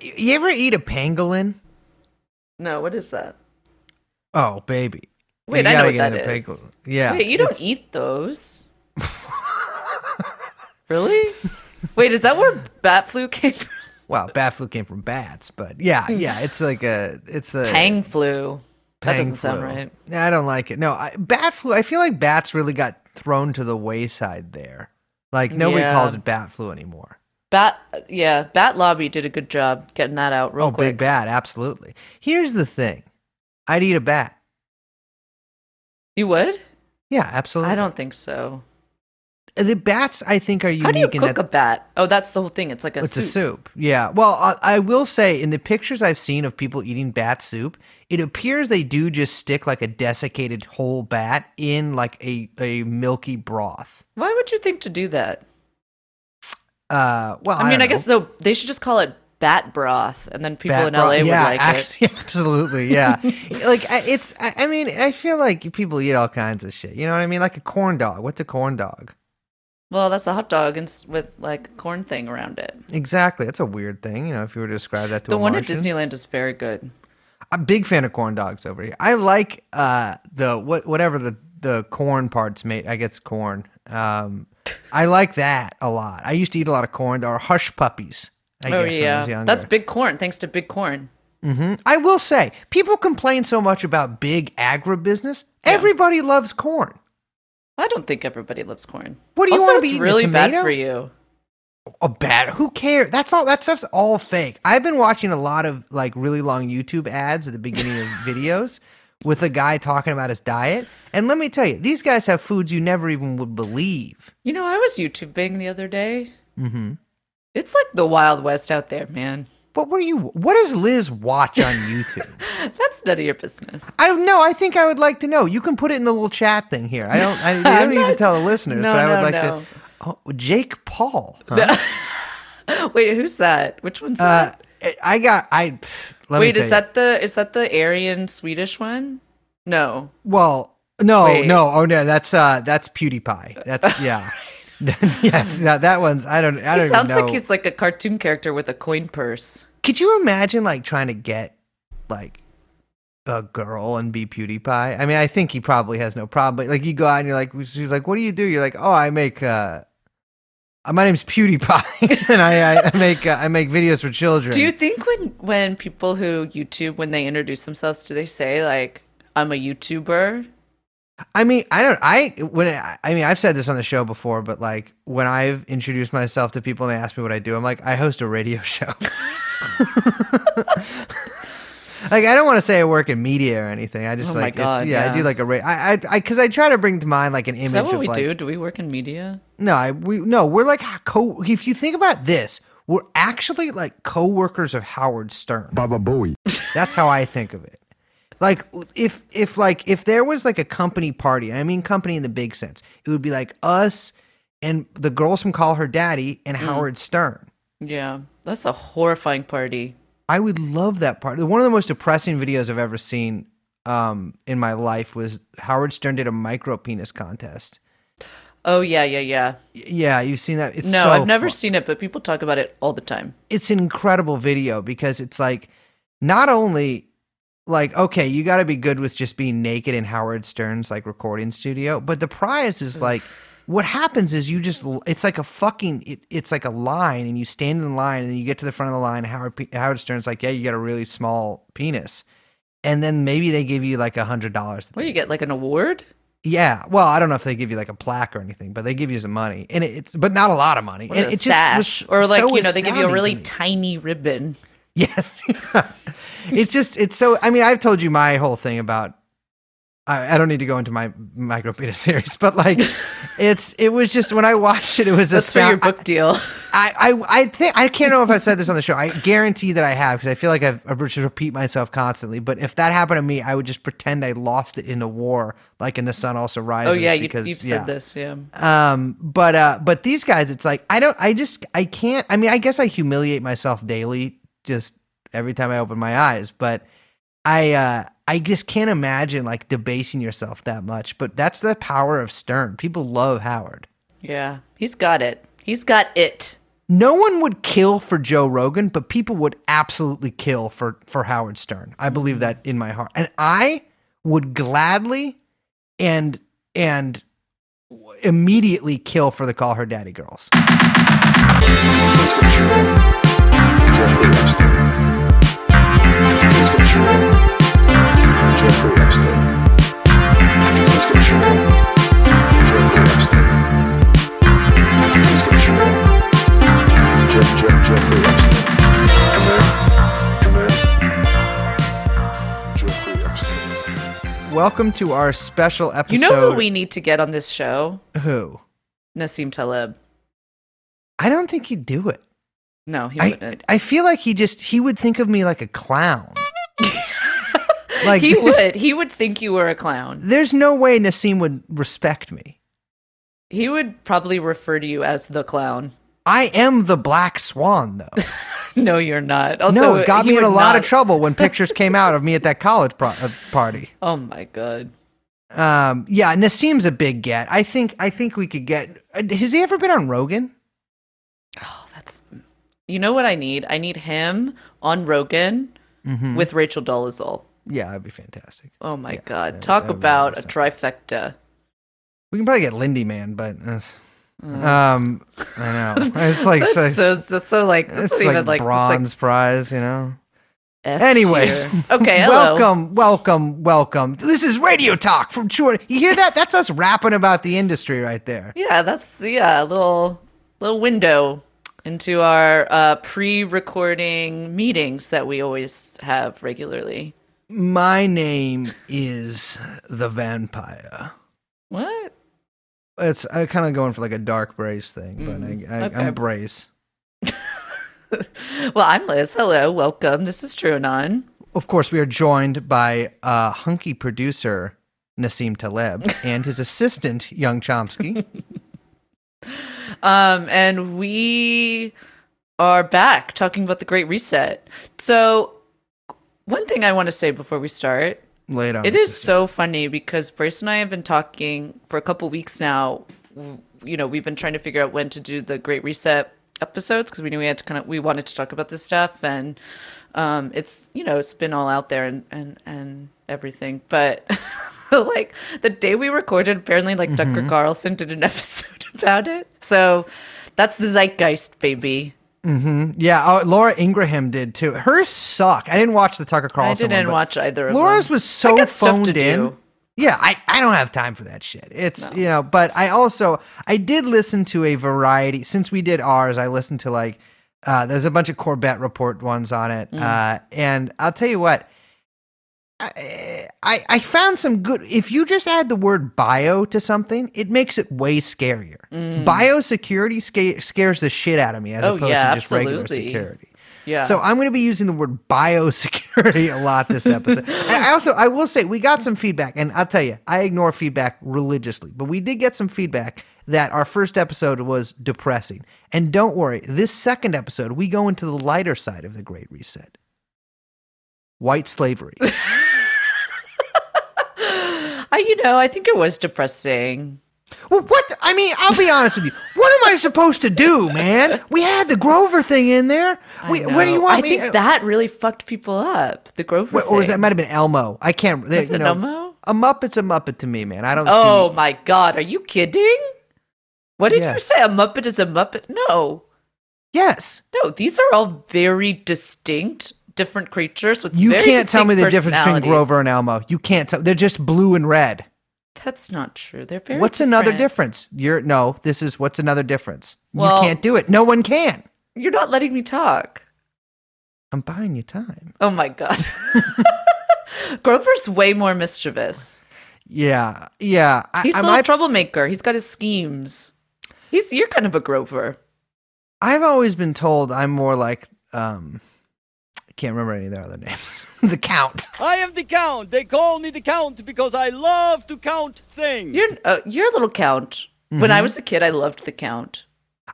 You ever eat a pangolin? No, what is that? Oh, baby. Wait, You I know what that is. pangolin. Yeah. Wait, you don't it's- eat those. really? Wait, is that where bat flu came from? Well, bat flu came from bats, but yeah, yeah, it's like a, it's a pang flu. That doesn't sound right. I don't like it. No, I, bat flu. I feel like bats really got thrown to the wayside there. Like nobody Yeah. calls it bat flu anymore. Bat, yeah, Bat Lobby did a good job getting that out real oh, quick. oh, quick. big bat, absolutely. Here's the thing, I'd eat a bat. You would? Yeah, absolutely. I don't think so. Uh, the bats, I think, are unique How do you cook that a bat? Oh, that's the whole thing. It's like a it's soup. a soup. Yeah. Well, I, I will say in the pictures I've seen of people eating bat soup, it appears they do just stick like a desiccated whole bat in like a, a milky broth. Why would you think to do that? Uh, well, I mean, I, guess so. They should just call it bat broth, and then people Bat in broth- LA would yeah, like it. actually, Absolutely, yeah. like it's. I I mean, I feel like people eat all kinds of shit. You know what I mean? Like a corn dog. What's a corn dog? Well, that's a hot dog and with like a corn thing around it. Exactly. That's a weird thing. You know, if you were to describe that to The a one at Disneyland is very good. I'm a big fan of corn dogs over here. I like uh the what whatever the the corn parts made. I guess corn. Um, I like that a lot. I used to eat a lot of corn There are hush puppies. I oh guess when I was yeah, younger. that's big corn. Thanks to big corn. hmm I will say, people complain so much about big agribusiness. Everybody loves corn. I don't think everybody loves corn. What do you also, want to be it's really bad for you. A bad. Who cares? That's all. That stuff's all fake. I've been watching a lot of like really long YouTube ads at the beginning of videos with a guy talking about his diet. And let me tell you, these guys have foods you never even would believe. You know, I was YouTubing the other day. Mm-hmm. It's like the Wild West out there, man. What were you? What does Liz watch on YouTube? That's none of your business. I no. I think I would like to know. You can put it in the little chat thing here. I don't. I, you don't need to tell the listeners, No, but I would no, like no. to. Oh, Jake Paul. huh? Wait, who's that? Which one's Uh, that? I got. I. Let Wait, is you. that the is that the Aryan Swedish one? No. Well, no, Wait. no, oh no, that's uh, that's PewDiePie. That's yeah, yes, no, that one's. I don't. I He don't sounds know. like he's like a cartoon character with a coin purse. Could you imagine like trying to get like a girl and be PewDiePie? I mean, I think he probably has no problem. But like, you go out and you're like, she's like, "What do you do?" You're like, "Oh, I make." uh, my name's PewDiePie, and I, I, make uh, I make videos for children. Do you think when when people who YouTube when they introduce themselves, do they say like I'm a YouTuber? I mean, I don't. I when I I mean, I've said this on the show before, but like when I've introduced myself to people and they ask me what I do, I'm like, I host a radio show. like, I don't want to say I work in media or anything. I just Oh my like, God, it's, yeah, I do like a radio. I, I, I, because I try to bring to mind like an image Is that what of we like, do? Do we work in media? no, I, we no, we're like ah, co. If you think about this, we're actually like co-workers of Howard Stern. Baba Booey. That's how I think of it. Like if if like if there was like a company party, I mean company in the big sense, it would be like us and the girls from Call Her Daddy and mm. Howard Stern. Yeah, that's a horrifying party. I would love that part. One of the most depressing videos I've ever seen um, in my life was Howard Stern did a micro penis contest. Oh yeah, yeah, yeah. Yeah, you've seen that. It's No, so I've never fun. seen it, but people talk about it all the time. it's an incredible video because it's like not only like okay you got to be good with just being naked in howard stern's like recording studio but the prize is like what happens is you just it's like a fucking it, it's like a line and you stand in line and you get to the front of the line howard howard stern's like yeah you got a really small penis and then maybe they give you like a hundred dollars What do you get? Like an award? yeah well i don't know if they give you like a plaque or anything but they give you some money and it, it's but not a lot of money Or and a it just? Or like so you know, they give you a really tiny ribbon. Yes. it's just it's so I mean I've told you my whole thing about I, I don't need to go into my micro penis series, but like it's it was just when I watched it, it was That's for your book deal. I I I think I can't know if I've said this on the show. I guarantee that I have because I feel like I've I should repeat myself constantly. But if that happened to me, I would just pretend I lost it in a war, like in the sun also Rises. oh yeah, because, you've yeah. said this. Yeah. Um, but uh, but these guys, it's like I don't, I just, I can't. I mean, I guess I humiliate myself daily, just every time I open my eyes. But I, uh, I just can't imagine like debasing yourself that much. But that's the power of Stern. People love Howard. Yeah, he's got it. He's got it. no one would kill for Joe Rogan, but people would absolutely kill for for Howard Stern. I believe that in my heart, and I would gladly and and immediately kill for the Call Her Daddy girls. Let's go shoot. Jeffrey Epstein. Jeffrey. Jeff, Jeff, Jeffrey. Come. Come. Jeffrey. Welcome to our special episode. You know who we need to get on this show? who? Nassim Taleb. I don't think he'd do it. No, he I wouldn't. I feel like he just he would think of me like a clown. like he this- would. He would think you were a clown. There's no way Nassim would respect me. He would probably refer to you as the clown. I am the black swan, though. No, you're not. Also, no, it got me in a lot of trouble when pictures came out of me at that college pro- uh, party. Oh my god. Um, yeah, Nassim's a big get. I think I think we could get. uh, Has he ever been on Rogan? Oh, that's. You know what I need? I need him on Rogan Mm-hmm. with Rachel Dolezal. Yeah, that'd be fantastic. Oh my Yeah, god! that- Talk that about a trifecta. We can probably get Lindy Man, but uh, um, I know it's like so, That's so, that's so like that's it's like like bronze prize, you know. F Anyways, tier. okay, hello. welcome, welcome, welcome. This is Radio Talk from True. You hear that? That's us rapping about the industry right there. Yeah, that's the yeah little little window into our uh, pre-recording meetings that we always have regularly. My name is the Vampire. What? It's I kind of going for like a dark brace thing, but I, I, okay. I'm brace. Well, I'm Liz. Hello, welcome. This is TrueAnon. Of course, we are joined by uh, hunky producer Nassim Taleb and his assistant Young Chomsky. Um, and we are back talking about the Great Reset. So, one thing I want to say before we start Lay it on It us, is so funny because Brace and I have been talking for a couple weeks now. You know, we've been trying to figure out when to do the Great Reset episodes because we knew we had to kind of we wanted to talk about this stuff and um it's you know it's been all out there and and and everything but like the day we recorded apparently like Mm-hmm. Tucker Carlson did an episode about it so that's the zeitgeist baby Yeah, oh, Laura Ingraham did too. Hers suck. I didn't watch the Tucker Carlson. I didn't one, watch either of Laura's them was so phoned to in. do. Yeah, I, I don't have time for that shit. It's you know, but I also I did listen to a variety since we did ours. I listened to like uh, there's a bunch of Corbett report ones on it, uh, and I'll tell you what. I, I found some good. If you just add the word bio to something, it makes it way scarier. Mm. Biosecurity sca- scares the shit out of me as Oh, opposed yeah, to just regular security. yeah So I'm going to be using the word biosecurity a lot this episode. and I also I will say we got some feedback, and I'll tell you I ignore feedback religiously, but we did get some feedback that our first episode was depressing. And don't worry, this second episode we go into the lighter side of the Great Reset. White slavery. I, you know, I think it was depressing. well, what? I mean, I'll be honest with you. What am I supposed to do, man? We had the Grover thing in there. We, what do you want I me? think uh, that really fucked people up. The Grover Wait, or was that might have been Elmo? I can't. Was you it know, Elmo? A Muppet's a Muppet to me, man. I don't. See Oh see, my god, are you kidding? What did you say? A Muppet is a Muppet? No. Yes. No, these are all very distinct, different creatures with You can't tell me the difference between. Grover and Elmo. You can't tell. They're just blue and red. That's not true. They're very what's another difference? You're no. This is what's another difference. Well- you can't do it. No one can. You're not letting me talk. I'm buying you time. Oh my god. Grover's way more mischievous. Yeah, yeah. I, He's I a little might- troublemaker. He's got his schemes. He's you're kind of a Grover. I've always been told I'm more like um. I can't remember any of their other names. the Count. I am the Count. They call me the Count because I love to count things. You're uh, you're a little count. When Mm-hmm. I was a kid, I loved the count.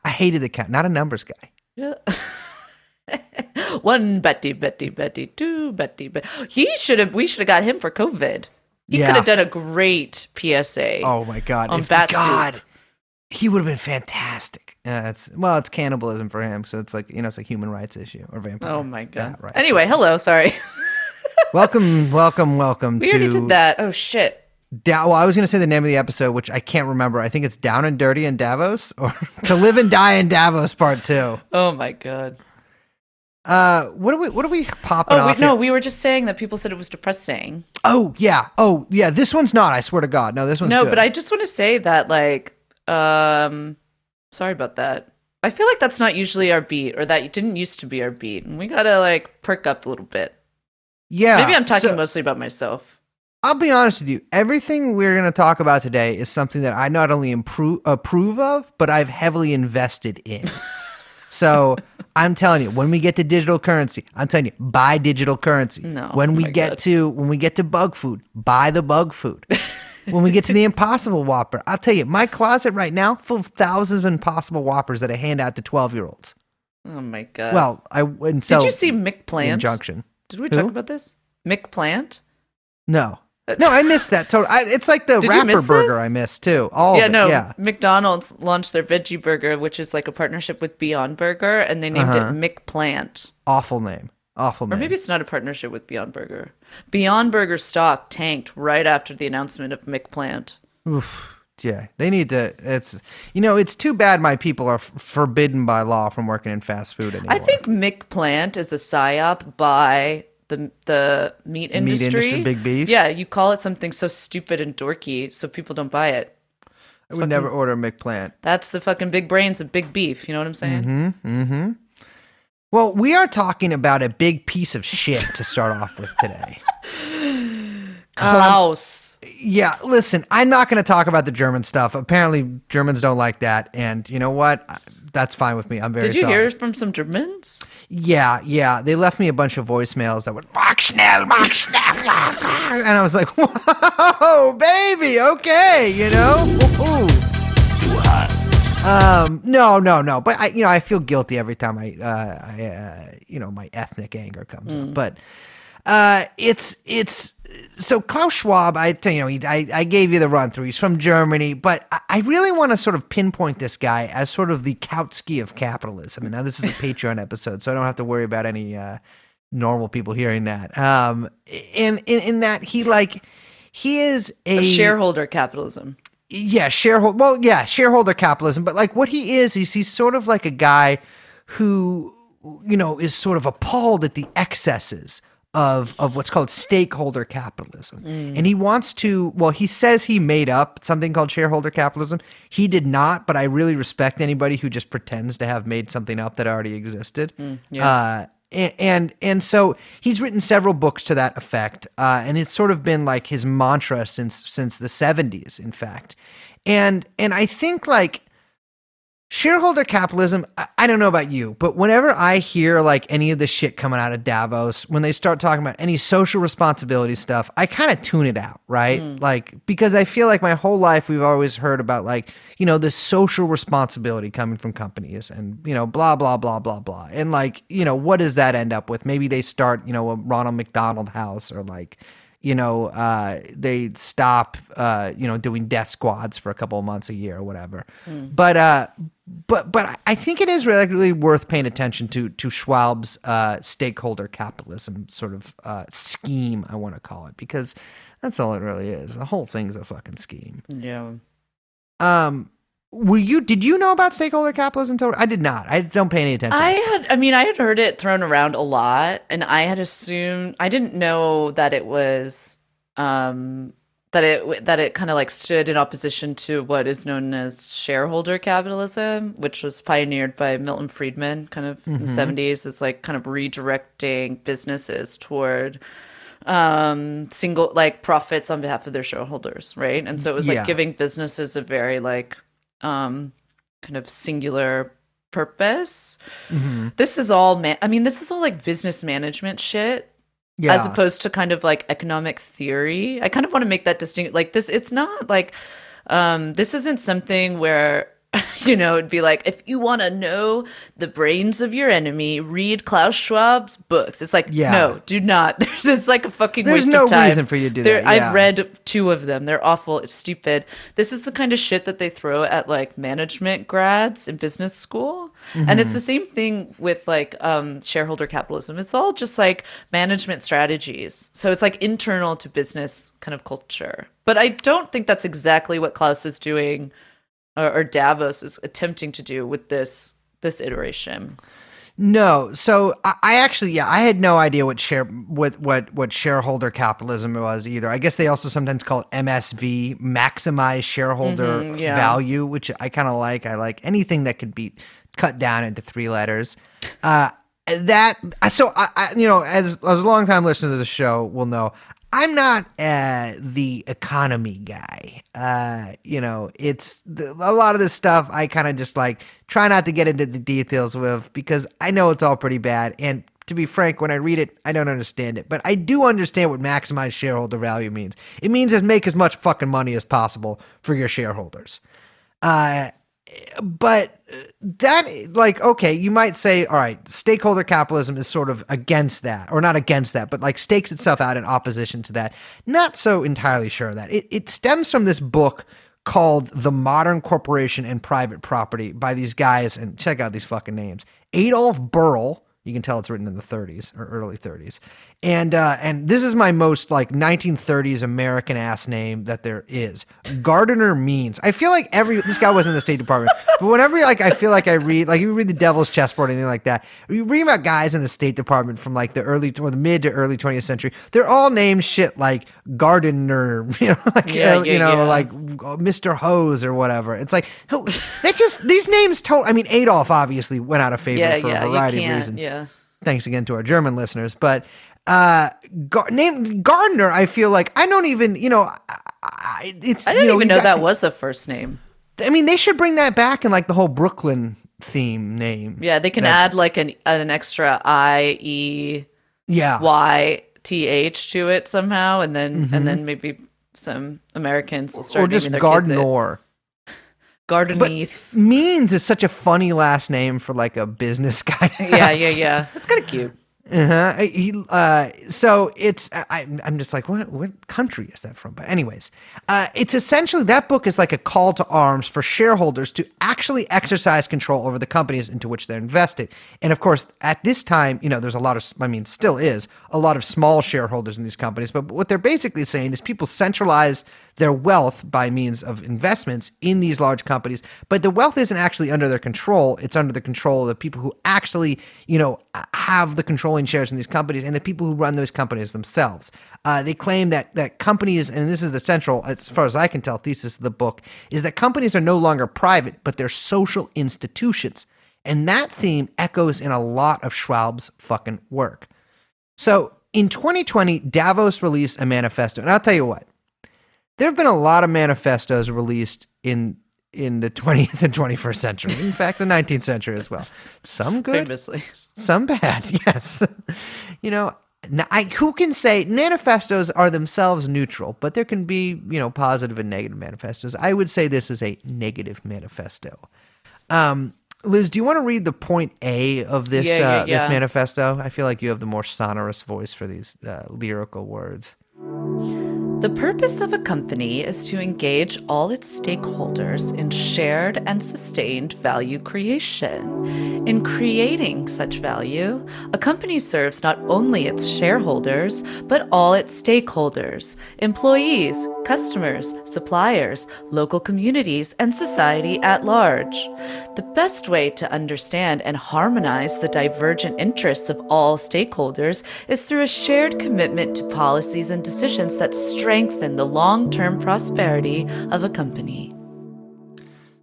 I hated the Count. Not a numbers guy. Yeah. One Betty, Betty, Betty, two Betty, Betty. He should have. We should have got him for COVID. He Yeah. could have done a great PSA. Oh my god! On if Bat Soup. He would have been fantastic. Yeah, it's well, it's cannibalism for him, so it's like you know, it's a human rights issue or vampire. Oh my god. Yeah, right. Anyway, hello. Sorry, welcome, welcome, welcome we to. already did that. Oh shit. Da- well, I was going to say the name of the episode, which I can't remember. I think it's Down and Dirty in Davos or To Live and Die in Davos Part Two. Oh my god. Uh, what are we? What are we popping Oh off? no, we were just saying that people said it was depressing. Oh yeah. Oh yeah. This one's not. I swear to God. No, this one's not. no, good. but I just want to say that like um sorry about that. I feel like that's not usually our beat or that didn't used to be our beat. And we got to like perk up a little bit. yeah. Maybe I'm talking so- mostly about myself. I'll be honest with you. Everything we're going to talk about today is something that I not only improve, approve of, but I've heavily invested in. so I'm telling you, when we get to digital currency, I'm telling you, buy digital currency. No, When we get God. to when we get to bug food, buy the bug food. when we get to the Impossible Whopper, I'll tell you, my closet right now full of thousands of Impossible Whoppers that I hand out to 12 year olds. Oh my god. Well, I wouldn't sell did you see McPlant? injunction. Did we Who? talk about this? McPlant? No. No, I missed that total. I, it's like the Did rapper burger this? I missed too. All yeah, no. yeah. McDonald's launched their veggie burger, which is like a partnership with Beyond Burger, and they named Uh-huh. it McPlant. Awful name. Awful Or maybe it's not a partnership with Beyond Burger. Beyond Burger stock tanked right after the announcement of McPlant. Oof. Yeah, they need to. It's you know, it's too bad my people are f- forbidden by law from working in fast food anymore. I think McPlant is a psyop by the the meat industry. Meat industry, big beef? Yeah, you call it something so stupid and dorky, so people don't buy it. I would never order McPlant. That's the fucking big brains of big beef. You know what I'm saying? Mm-hmm. Mm-hmm. Well, we are talking about a big piece of shit to start off with today. Klaus. Yeah, listen, I'm not going to talk about the German stuff. Apparently, Germans don't like that, and you know what? That's fine with me. I'm very Did you sorry. hear from some Germans? Yeah, yeah. They left me a bunch of voicemails that went Mach schnell, Mach schnell, and I was like, "Whoa, baby, okay, you know." Woohoo. Um, no, no, no. But I, you know, I feel guilty every time I, uh, I, uh, you know, my ethnic anger comes up. But uh, it's it's so Klaus Schwab. I tell you know, he, I I gave you the run through. He's from Germany, but I, I really want to sort of pinpoint this guy as sort of the Kautsky of capitalism. And now this is a Patreon episode, so I don't have to worry about any uh, normal people hearing that. Um, in in in that he like he is a Of shareholder capitalism. Yeah, shareholder. Well, yeah, shareholder capitalism. But like, what he is, is he's sort of like a guy who, you know, is sort of appalled at the excesses of of what's called stakeholder capitalism, and he wants to. Well, he says he made up something called shareholder capitalism. He did not, but I really respect anybody who just pretends to have made something up that already existed. Uh, and, and so he's written several books to that effect, uh, and it's sort of been like his mantra since since the seventies, in fact. And and I think like shareholder capitalism. I, don't know about you, but whenever I hear like any of the shit coming out of Davos, when they start talking about any social responsibility stuff, I kind of tune it out, right? Mm. Like because I feel like my whole life we've always heard about like you know the social responsibility coming from companies and you know blah blah blah blah blah and like you know what does that end up with maybe they start you know a ronald mcdonald house or like you know uh, they stop uh, you know doing death squads for a couple of months a year or whatever but uh but but I- I think it is really, really worth paying attention to to Schwab's uh, stakeholder capitalism sort of uh, scheme. I want to call it because that's all it really is. The whole thing's a fucking scheme. Yeah. Um, were you? Did you know about stakeholder capitalism? Total? I did not. I don't pay any attention. I had, I mean, I had heard it thrown around a lot, and I had assumed, I didn't know that it was, um, that it that it kind of like stood in opposition to what is known as shareholder capitalism, which was pioneered by Milton Friedman, kind of in the seventies. It's like kind of redirecting businesses toward um single like profits on behalf of their shareholders right and so it was like Yeah. giving businesses a very like um kind of singular purpose Mm-hmm. this is all man i mean this is all like business management shit yeah. as opposed to kind of like economic theory i kind of want to make that distinct like this it's not like um this isn't something where you know, it'd be like, if you want to know the brains of your enemy, read Klaus Schwab's books. It's like, Yeah. no, do not. There's, it's like a fucking There's waste no of time. reason for you to do There- that, yeah. I've read two of them. They're awful. It's stupid. This is the kind of shit that they throw at like management grads in business school. And Mm-hmm. it's the same thing with like um, shareholder capitalism. It's all just like management strategies. So it's like internal to business kind of culture. But I don't think that's exactly what Klaus is doing or, or Davos is attempting to do with this this iteration. No, so I, I actually, yeah, I had no idea what share what what what shareholder capitalism was either. I guess they also sometimes call it MSV, maximize shareholder Mhm, yeah. value, which I kind of like. I like anything that could be cut down into three letters. Uh, that so I, I you know as as a long time listener to the show will know. I'm not uh, the economy guy. Uh, you know, it's the, a lot of this stuff I kind of just like try not to get into the details with because I know it's all pretty bad. And to be frank, when I read it, I don't understand it. But I do understand what maximize shareholder value means. It means is make as much fucking money as possible for your shareholders. Uh, but that like okay you might say all right stakeholder capitalism is sort of against that or not against that but like stakes itself out in opposition to that. Not so entirely sure of that. It, it stems from this book called the modern corporation and private property by these guys and check out these fucking names. Adolf Berle you can tell it's written in the 30s or early 30s and uh, and this is my most like 1930s American ass name that there is. Gardiner Means. I feel like every this guy was in the State Department, but whenever like I feel like I read like you read the Devil's Chessboard or anything like that, you read about guys in the State Department from like the early or the mid to early 20th century. They're all named shit like Gardener, you know, like Yeah, uh, yeah, you know, yeah. like Mr. Hose or whatever. It's like who they just these names. To- I mean, Adolf obviously went out of favor for a variety of reasons Yeah. thanks again to our German listeners. But uh, Gar- name Gardner, I feel like I don't even, you know, I, I, it's. I didn't you know, even know got- that was a first name. I mean, they should bring that back in like the whole Brooklyn theme name. Yeah, they can That- add like an an extra I E yeah, Y T H to it somehow, and then and then maybe some Americans will start Mm-hmm. or just naming their kids it. Gardner. Gardeneath. Means is such a funny last name for like a business guy. Yeah, yeah, yeah. It's kind of cute. Uh-huh. He, uh, so it's I, I'm just like what what country is that from? But anyways, uh, it's essentially that book is like a call to arms for shareholders to actually exercise control over the companies into which they're invested. And of course, at this time, you know, there's a lot of I mean, still is a lot of small shareholders in these companies. But what they're basically saying is people centralize their wealth by means of investments in these large companies, but the wealth isn't actually under their control. It's under the control of the people who actually, you know, have the controlling shares in these companies and the people who run those companies themselves. Uh, they claim that that companies, and this is the central, as far as I can tell, thesis of the book, is that companies are no longer private, but they're social institutions. And that theme echoes in a lot of Schwab's fucking work. So in 2020, Davos released a manifesto. And I'll tell you what, there have been a lot of manifestos released in in the 20th and 21st century. In fact, the 19th century as well. Some good, Famously. some bad. Yes. you know, I, who can say manifestos are themselves neutral, but there can be, you know, positive and negative manifestos. I would say this is a negative manifesto. Um, Liz, do you want to read the point A of this Yeah, yeah, uh, this manifesto? I feel like you have the more sonorous voice for these uh, lyrical words. The purpose of a company is to engage all its stakeholders in shared and sustained value creation. In creating such value, a company serves not only its shareholders, but all its stakeholders employees, customers, suppliers, local communities, and society at large. The best way to understand and harmonize the divergent interests of all stakeholders is through a shared commitment to policies and decisions that strengthen the long term prosperity of a company.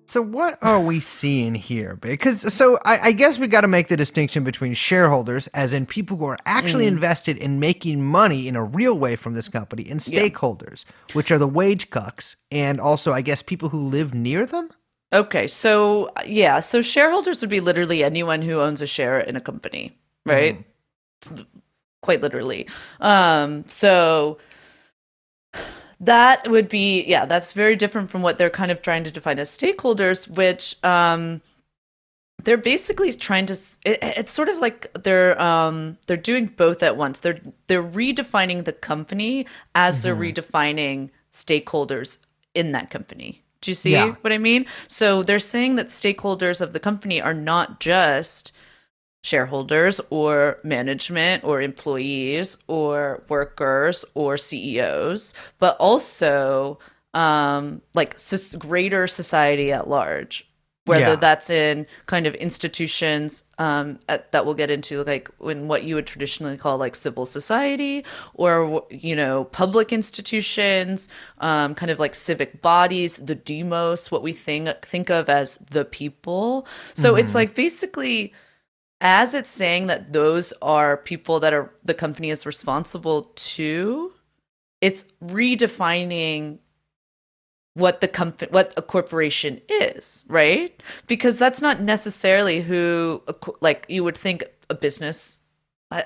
So what are we seeing here? Because so I, I guess we got to make the distinction between shareholders, as in people who are actually invested in making money in a real way from this company, and Yeah. stakeholders, which are the wage cucks, and also I guess people who live near them. Okay, so yeah, so shareholders would be literally anyone who owns a share in a company, right? Quite literally. Um, so That would be, yeah, that's very different from what they're kind of trying to define as stakeholders, which um, they're basically trying to. It, it's sort of like they're um, they're doing both at once. They're they're redefining the company as they're redefining stakeholders in that company. Do you see Yeah. what I mean? So they're saying that stakeholders of the company are not just shareholders or management or employees or workers or CEOs, but also um, like greater society at large. Whether Yeah. that's in kind of institutions um, at, that we'll get into, like in what you would traditionally call like civil society, or you know public institutions, um, kind of like civic bodies, the demos, what we think think of as the people. So it's like basically as it's saying that those are people that are the company is responsible to it's redefining what the company what a corporation is right because that's not necessarily who like you would think a business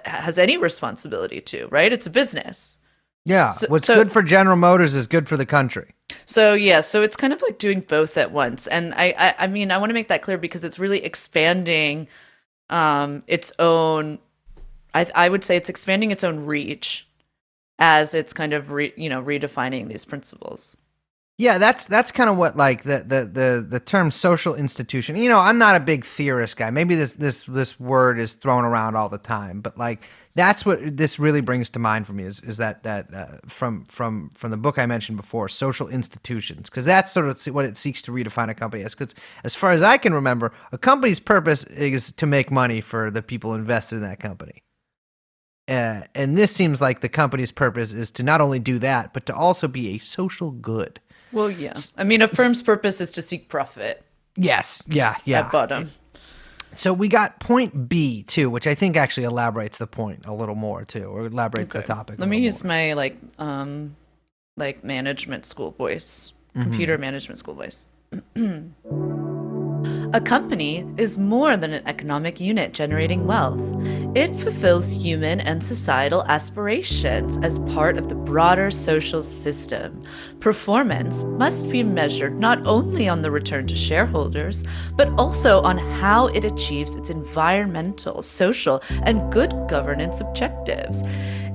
has any responsibility to right it's a business Yeah. So- What's so- good for General Motors is good for the country. So yeah, so it's kind of like doing both at once, and I, I, I mean, I want to make that clear because it's really expanding, um, its own. I, I would say it's expanding its own reach, as it's kind of re, you know redefining these principles. Yeah, that's that's kind of what like the, the the the term social institution. You know, I'm not a big theorist guy. Maybe this this this word is thrown around all the time, but like that's what this really brings to mind for me is is that that uh, from from from the book I mentioned before, social institutions, because that's sort of what it seeks to redefine a company as. Because as far as I can remember, a company's purpose is to make money for the people invested in that company. Uh, and this seems like the company's purpose is to not only do that, but to also be a social good. Well, yeah, I mean, a firm's purpose is to seek profit Yes. Yeah. Yeah. at bottom. So we got point B too, which I think actually elaborates the point a little more too, or elaborates the topic. Let me use more. my like um, like management school voice, computer management school voice. A company is more than an economic unit generating wealth. It fulfills human and societal aspirations as part of the broader social system. Performance must be measured not only on the return to shareholders, but also on how it achieves its environmental, social, and good governance objectives.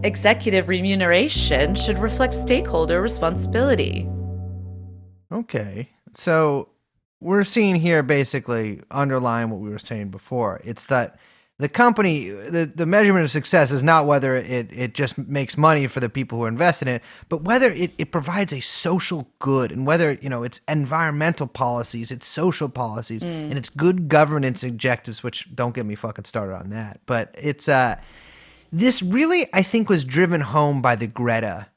Executive remuneration should reflect stakeholder responsibility. Okay. So we're seeing here basically underlying what we were saying before. It's that the company, the, the measurement of success is not whether it, it just makes money for the people who invest in it, but whether it, it provides a social good and whether, you know, it's environmental policies, it's social policies, and it's good governance objectives, which don't get me fucking started on that. But it's, uh, this really, I think, was driven home by the Greta,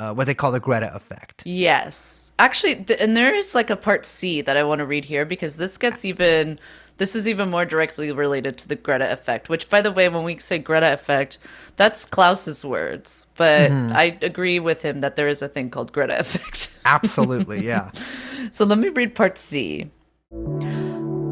uh, what they call the Greta effect. Yes. Actually, th- and there is like a part C that I want to read here because this gets even this is even more directly related to the Greta effect, which by the way, when we say Greta effect, that's Klaus's words, but I agree with him that there is a thing called Greta effect. Absolutely, yeah. So let me read part C.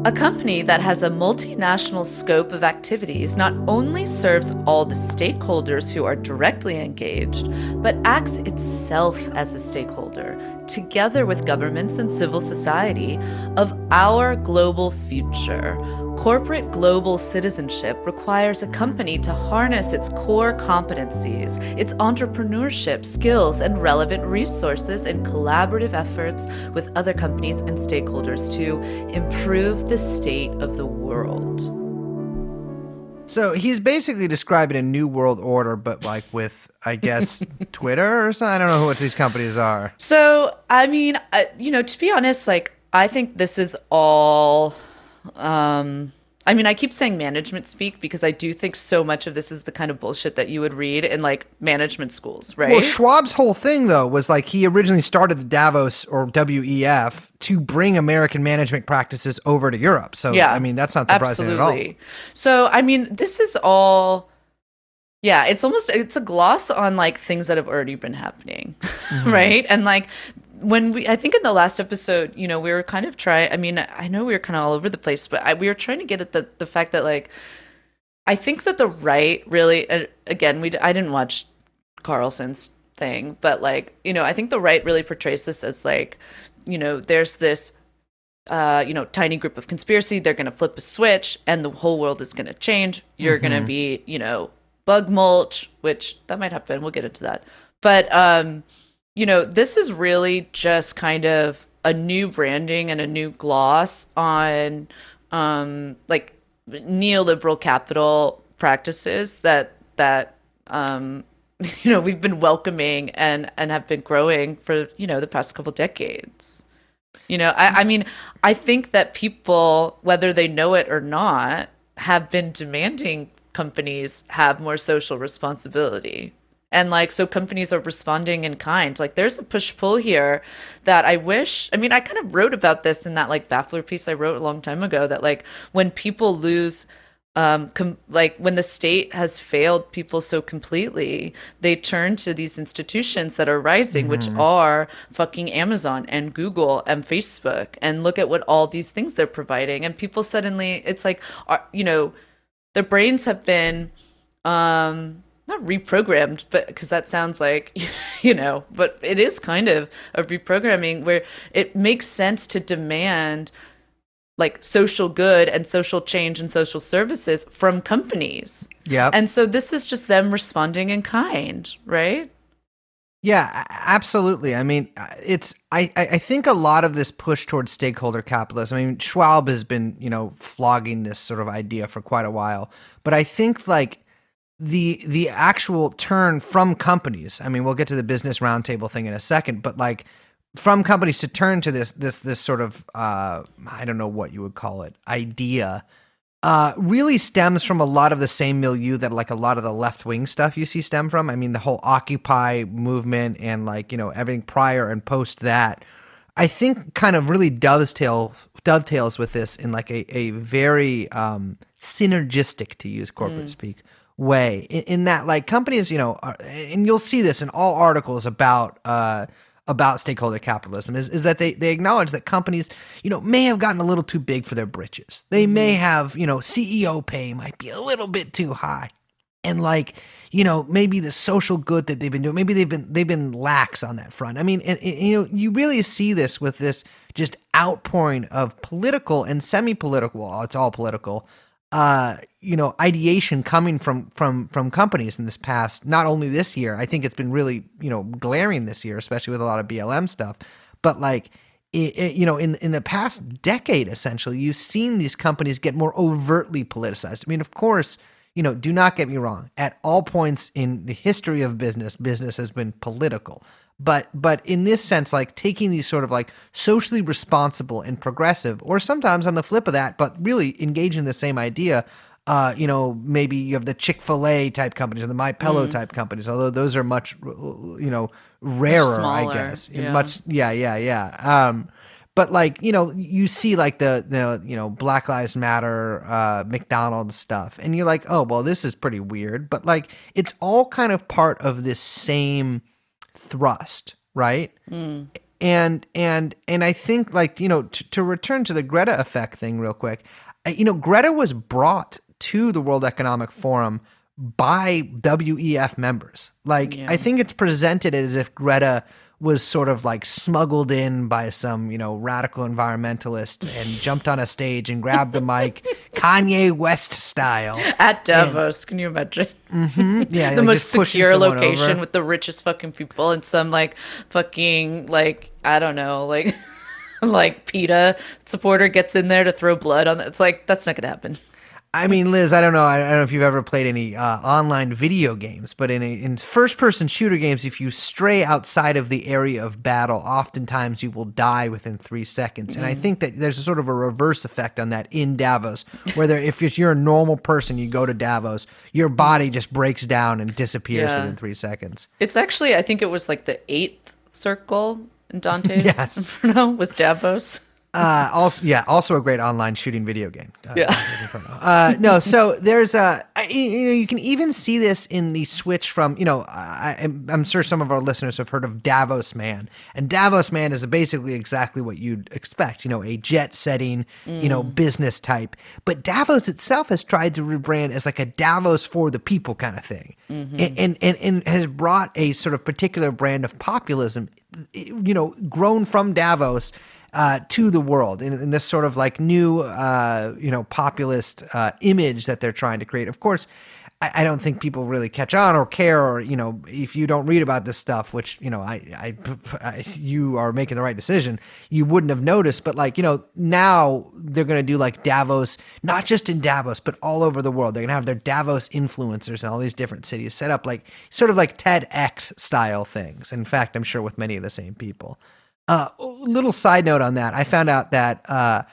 A company that has a multinational scope of activities not only serves all the stakeholders who are directly engaged, but acts itself as a stakeholder, together with governments and civil society, of our global future. Corporate global citizenship requires a company to harness its core competencies, its entrepreneurship, skills, and relevant resources in collaborative efforts with other companies and stakeholders to improve the state of the world. So he's basically describing a new world order, but like with, I guess, Twitter or something. I don't know what these companies are. So, I mean, uh, you know, to be honest, like, I think this is all. Um, I mean, I keep saying management speak because I do think so much of this is the kind of bullshit that you would read in like management schools, right? Well, Schwab's whole thing though was like he originally started the Davos or WEF to bring American management practices over to Europe. So Yeah, I mean, that's not surprising at all. Absolutely. So, I mean, this is all. Yeah, it's almost it's a gloss on like things that have already been happening, Mm-hmm. right? And like when we, I think in the last episode, you know, we were kind of trying. I mean, I know we were kind of all over the place, but I, we were trying to get at the the fact that like, I think that the right really, uh, again, we i didn't watch Carlson's thing, but like, you know, I think the right really portrays this as like, you know, there's this uh, you know, tiny group of conspiracy, they're going to flip a switch and the whole world is going to change. You're going to be, you know, bug mulch, which that might happen. We'll get into that. But, um, you know, this is really just kind of a new branding and a new gloss on, um, like neoliberal capital practices that, that, um, you know, we've been welcoming and, and have been growing for, you know, the past couple decades. You know, I, I mean, I think that people, whether they know it or not, have been demanding companies have more social responsibility. And like, so companies are responding in kind. Like, there's a push pull here that I wish, I mean, I kind of wrote about this in that like Baffler piece I wrote a long time ago that like when people lose um, com- like when the state has failed people so completely, they turn to these institutions that are rising, which are fucking Amazon and Google and Facebook, and look at what all these things they're providing. And people suddenly, it's like, are, you know, their brains have been um, not reprogrammed, but because that sounds like, you know, but it is kind of a reprogramming where it makes sense to demand like social good and social change and social services from companies. Yep. And so this is just them responding in kind, right? Yeah, absolutely. I mean, uh, it's I I think a lot of this push towards stakeholder capitalism. I mean, Schwab has been you know flogging this sort of idea for quite a while, but I think like the the actual turn from companies. I mean, we'll get to the business roundtable thing in a second, but like from companies to turn to this this this sort of uh I don't know what you would call it idea uh, really stems from a lot of the same milieu that like a lot of the left wing stuff you see stem from. I mean, the whole Occupy movement and like you know everything prior and post that. I think kind of really dovetails dovetails with this in like a a very um, synergistic to use corporate speak way in, in that like companies you know are, and you'll see this in all articles about uh about stakeholder capitalism is, is that they, they acknowledge that companies, you know, may have gotten a little too big for their britches. They may have, you know, CEO pay might be a little bit too high. And like, you know, maybe the social good that they've been doing, maybe they've been they've been lax on that front. I mean, and, and, you know, you really see this with this just outpouring of political and semi-political, well, it's all political, uh, you know, ideation coming from from from companies in this past, not only this year. I think it's been really, you know, glaring this year, especially with a lot of BLM stuff. But like, it, it- you know, in in the past decade, essentially, you've seen these companies get more overtly politicized. I mean, of course, you know, do not get me wrong. At all points in the history of business, business has been political. But but in this sense, like taking these sort of like socially responsible and progressive, or sometimes on the flip of that, but really engaging the same idea. Uh, you know, maybe you have the Chick Fil A type companies and the My Pillow type companies, although those are much, you know, rarer, I guess. yeah. Much, yeah, yeah, yeah. Um, but like you know, you see like the the you know Black Lives Matter, uh, McDonald's stuff, and you're like, oh well, this is pretty weird. But like, it's all kind of part of this same thrust, right? Mm. And and and I think like you know to, to return to the Greta effect thing real quick, I- you know Greta was brought to the World Economic Forum by WEF members. Like I think it's presented as if Greta was sort of like smuggled in by some, you know, radical environmentalist and jumped on a stage and grabbed the mic, Kanye West style. At Davos, can you imagine? Mm-hmm. Yeah, the like most secure location over. with the richest fucking people and some like fucking like I don't know like like PETA supporter gets in there to throw blood on. It's like that's not gonna happen. I mean, Liz, I don't know. I don't know if you've ever played any uh, online video games, but in a, in first-person shooter games, if you stray outside of the area of battle, oftentimes you will die within three seconds. And I think that there's a sort of a reverse effect on that in Davos, where there, if you're a normal person, you go to Davos, your body just breaks down and disappears Yeah. within three seconds. It's actually I think it was like the eighth circle in Dante's Yes. Inferno was Davos. Uh, also, yeah, also a great online shooting video game. Uh, Yeah. uh, no, so there's a you know you can even see this in the switch from you know I, I'm- I'm sure some of our listeners have heard of Davos Man, and Davos Man is basically exactly what you'd expect. You know, a jet setting, you know, business type. But Davos itself has tried to rebrand as like a Davos for the people kind of thing, and, and and and has brought a sort of particular brand of populism, you know, grown from Davos uh, to the world in, in this sort of like new, uh, you know, populist uh, image that they're trying to create. Of course, I, I don't think people really catch on or care, or you know, if you don't read about this stuff, which you know, I, I, I you are making the right decision, you wouldn't have noticed. But like, you know, now they're going to do like Davos, not just in Davos, but all over the world. They're going to have their Davos influencers in all these different cities set up like sort of like TEDx style things. In fact, I'm sure with many of the same people. Uh, little side note on that, I found out that uh,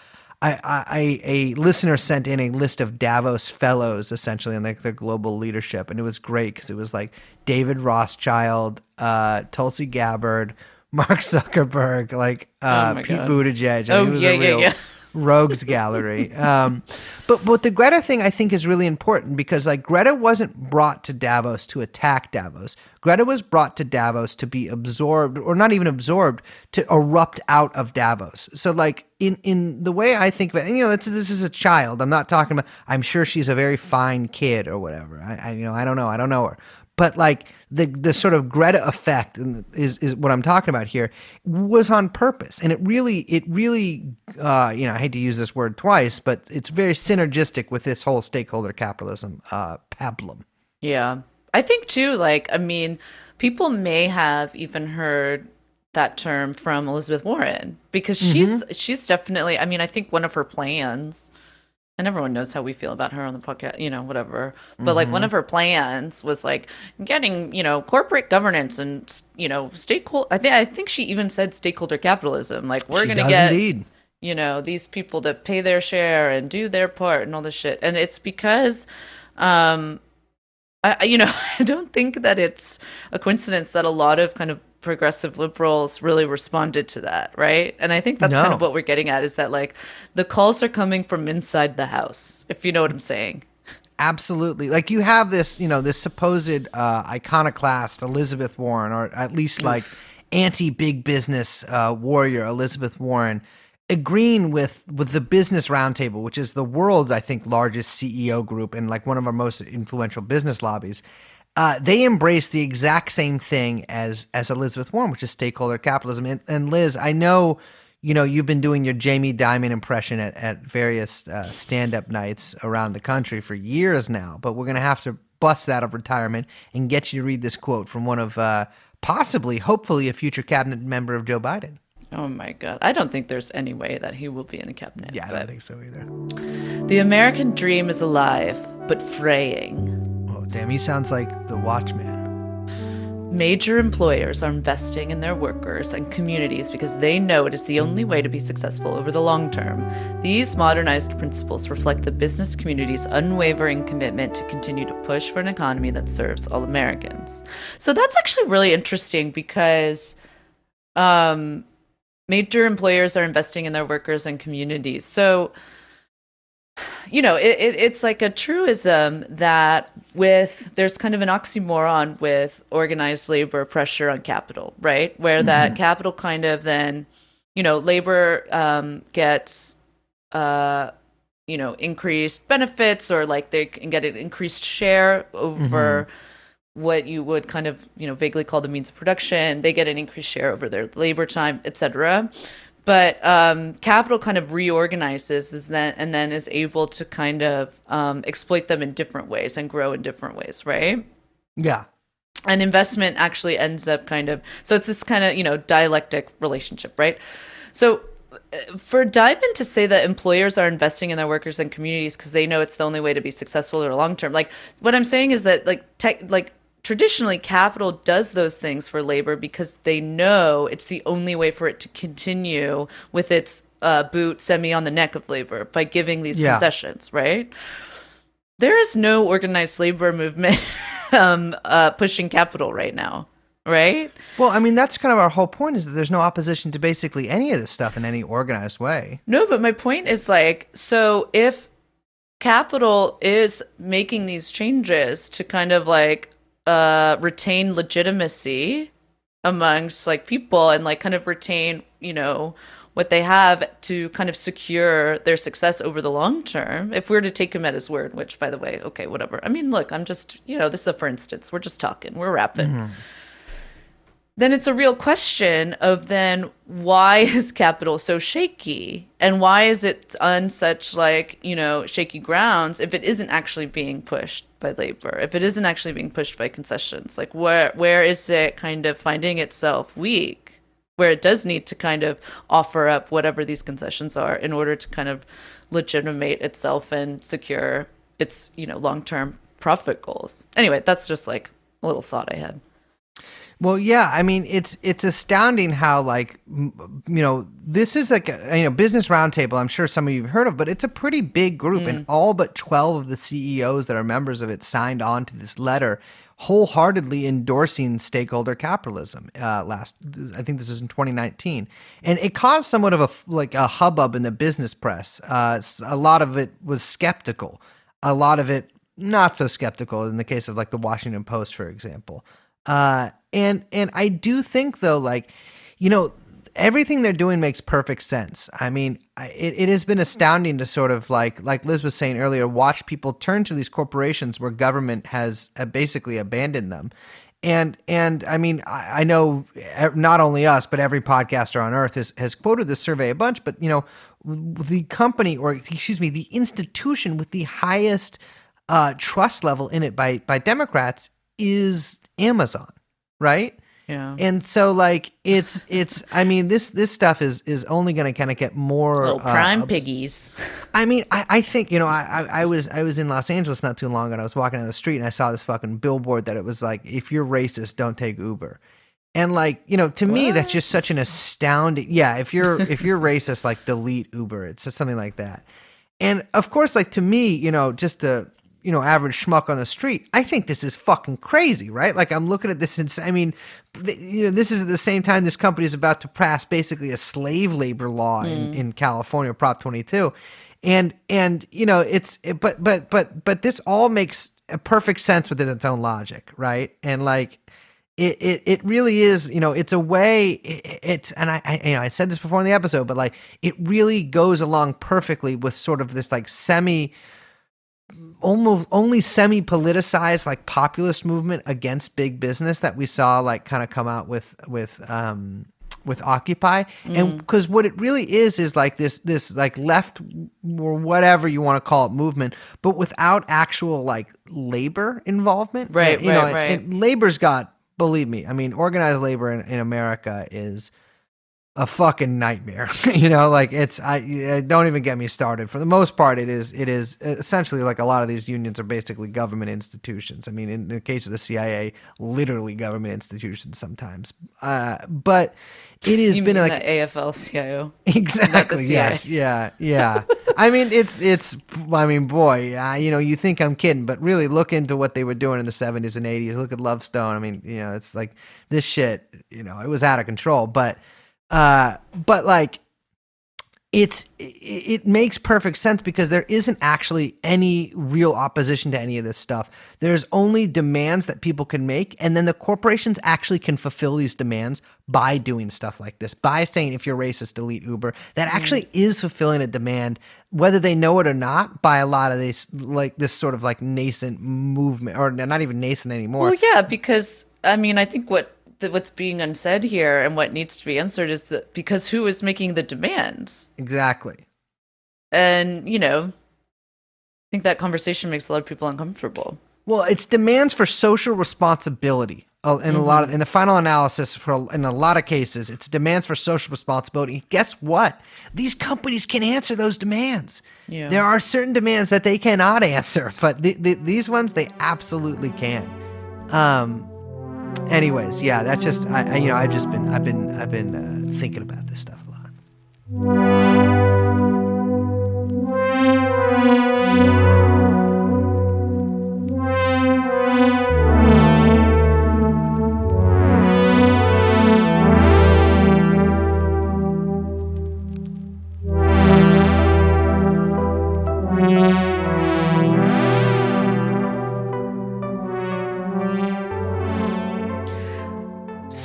I, I a listener sent in a list of Davos fellows, essentially, and like their global leadership, and it was great because it was like David Rothschild, uh, Tulsi Gabbard, Mark Zuckerberg, like uh, Oh Pete God. Buttigieg. I Oh, mean, it was yeah, a yeah, real yeah. Rogues gallery. Um, but but the Greta thing I think is really important because like Greta wasn't brought to Davos to attack Davos. Greta was brought to Davos to be absorbed, or not even absorbed, to erupt out of Davos. So like in in the way I think of it, and you know, this, this is a child. I'm not talking about. I'm sure she's a very fine kid or whatever. I, I you know I don't know. I don't know her but like the the sort of Greta effect is is what I'm talking about here was on purpose, and it really it really uh, you know I hate to use this word twice, but it's very synergistic with this whole stakeholder capitalism uh, pablum. Yeah. I think too, like, I mean, people may have even heard that term from Elizabeth Warren because she's she's definitely I mean, I think one of her plans and everyone knows how we feel about her on the podcast, you know, whatever. But like one of her plans was like getting, you know, corporate governance and you know, stakeholder I think I think she even said stakeholder capitalism. Like we're She to get indeed. you know these people to pay their share and do their part and all this shit and it's because um I- you know i don't think that it's a coincidence that a lot of kind of progressive liberals really responded to that right and i think that's kind of what we're getting at is that like the calls are coming from inside the house if you know what i'm saying Absolutely. Like you have this, you know, this supposed uh, iconoclast Elizabeth Warren, or at least like anti big business uh, warrior Elizabeth Warren, agreeing with with the Business Roundtable, which is the world's, I think, largest CEO group and like one of our most influential business lobbies. Uh, they embrace the exact same thing as as Elizabeth Warren, which is stakeholder capitalism. And, and Liz, I know you know you've been doing your Jamie Dimon impression at, at various uh, stand-up nights around the country for years now, but we're gonna have to bust out of retirement and get you to read this quote from one of uh, possibly, hopefully, a future cabinet member of Joe Biden. oh my god i don't think there's any way that he will be in the cabinet Yeah, I don't think so either. the american dream is alive but fraying damn, he sounds like the Watchman. Major employers are investing in their workers and communities because they know it is the only way to be successful over the long term. These modernized principles reflect the business community's unwavering commitment to continue to push for an economy that serves all Americans. So that's actually really interesting because um, major employers are investing in their workers and communities. So you know, it, it, it's like a truism that with there's kind of an oxymoron with organized labor pressure on capital, right? Where that capital kind of then, you know, labor um, gets, uh, you know, increased benefits or like they can get an increased share over what you would kind of, you know, vaguely call the means of production. They get an increased share over their labor time, et cetera but um, capital kind of reorganizes is then and then is able to kind of um, exploit them in different ways and grow in different ways right Yeah. and investment actually ends up kind of so it's this kind of you know dialectic relationship right so uh, for Dimon to say that employers are investing in their workers and communities because they know it's the only way to be successful or long term, like what I'm saying is that like tech, like traditionally capital does those things for labor because they know it's the only way for it to continue with its uh, boot semi on the neck of labor by giving these Yeah. concessions, right? There is no organized labor movement um, uh, pushing capital right now. right? Well, I mean, that's kind of our whole point is that there's no opposition to basically any of this stuff in any organized way. No, but my point is like, so if capital is making these changes to kind of like uh retain legitimacy amongst like people and like kind of retain, you know, what they have to kind of secure their success over the long term. If we are to take him at his word, which by the way, okay, whatever. I mean, look, I'm just, you know, this is a for instance. We're just talking. We're rapping then it's a real question of then why is capital so shaky? And why is it on such like you know shaky grounds if it isn't actually being pushed by labor? If it isn't actually being pushed by concessions? Like where where is it kind of finding itself weak where it does need to kind of offer up whatever these concessions are in order to kind of legitimate itself and secure its you know long-term profit goals? Anyway that's just like a little thought i had Well, yeah, I mean, it's it's astounding how like you know this is like a, you know business roundtable. I'm sure some of you've heard of, but it's a pretty big group, and all but twelve of the CEOs that are members of it signed on to this letter, wholeheartedly endorsing stakeholder capitalism. Uh, last, I think this is in 2019, and it caused somewhat of a like a hubbub in the business press. Uh, a lot of it was skeptical, a lot of it not so skeptical. In the case of like the Washington Post, for example. Uh, and and I do think though, like, you know, everything they're doing makes perfect sense. I mean, it, it has been astounding to sort of like like Liz was saying earlier, watch people turn to these corporations where government has uh, basically abandoned them. And and I mean, I, I know eh, not only us, but every podcaster on earth has, has quoted this survey a bunch. But you know, the company or excuse me, the institution with the highest uh, trust level in it by by Democrats is Amazon, right? yeah And so like it's it's I mean this this stuff is is only going to kind of get more little uh, prime obs- piggies I mean, I, I think you know, I, I I was I was in Los Angeles not too long ago. and I was walking down the street and I saw this fucking billboard that it was like, if you're racist, don't take Uber. And like you know, to me, that's just such an astounding. Yeah, if you're if you're racist, like delete Uber. It's just something like that. And of course, like to me, you know, just a you know average schmuck on the street, I think this is fucking crazy, right? Like I'm looking at this and I mean, th- you know, this is at the same time this company is about to pass basically a slave labor law in, hmm. in California, Prop 22, and and you know it's it, but but but but this all makes a perfect sense within its own logic, right? And like it, it, it really is you know it's a way it, it and I, I you know I said this before in the episode but like it really goes along perfectly with sort of this like semi almost only semi politicized like populist movement against big business that we saw like kind of come out with with um with occupy. And because what it really is is like this this like left or whatever you want to call it movement but without actual like labor involvement. Right, you know right, and- and labor's got believe me i mean organized labor in, in america is a fucking nightmare. you know, like it's I, don't even get me started. For the most part, it is it is essentially like a lot of these unions are basically government institutions. I mean, in the case of the CIA, literally government institutions sometimes. Uh, but it has you been mean like AFL-CIO? exactly yes yeah yeah i mean it's it's i mean boy uh, you know you think i'm kidding but really look into what they were doing in the 70s and 80s look at Lovestone i mean you know it's like this shit you know it was out of control but uh but like it's it, makes perfect sense because there isn't actually any real opposition to any of this stuff. There's only demands that people can make, and then the corporations actually can fulfill these demands by doing stuff like this, by saying if you're racist, delete Uber. That actually is fulfilling a demand, whether they know it or not, by a lot of these like this sort of like nascent movement, or not even nascent anymore. Well, yeah, because I mean, I think what the, what's being unsaid here and what needs to be answered is that because who is making the demands, Exactly. and you know, I think that conversation makes a lot of people uncomfortable. Well, it's demands for social responsibility. Uh, In a lot of, in the final analysis, for in a lot of cases, it's demands for social responsibility. Guess what? These companies can answer those demands. Yeah. There are certain demands that they cannot answer, but the, the, these ones they absolutely can. Um. Anyways, yeah, that's just I, I you know I've just been I've been I've been uh, thinking about this stuff a lot.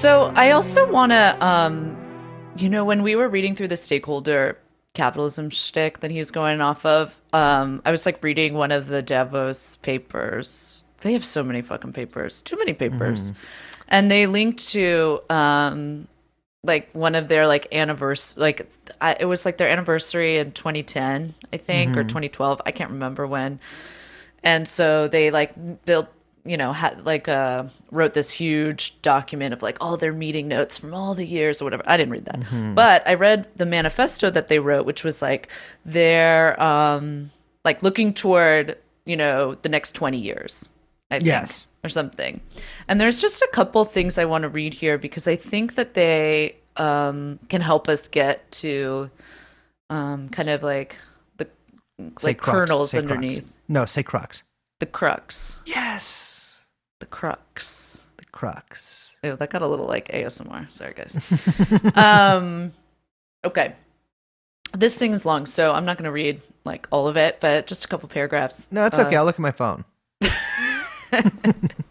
So I also want to, um, you know, when we were reading through the stakeholder capitalism shtick that he was going off of, um, I was like reading one of the Davos papers. They have so many fucking papers, too many papers, and they linked to um, like one of their like anniversary, like I, it was like their anniversary in 2010, I think, or 2012. I can't remember when and so they like built you know had like uh wrote this huge document of like all their meeting notes from all the years or whatever i didn't read that but i read the manifesto that they wrote which was like they're um like looking toward you know the next 20 years i think Yes. or something and there's just a couple things i want to read here because i think that they um can help us get to um kind of like the like crux, kernels crux. underneath No, say crux. The crux Yes. the crux The crux. Ew, that got a little like asmr sorry guys um okay this thing is long so i'm not going to read like all of it but just a couple paragraphs No, it's Uh, okay. I'll look at my phone.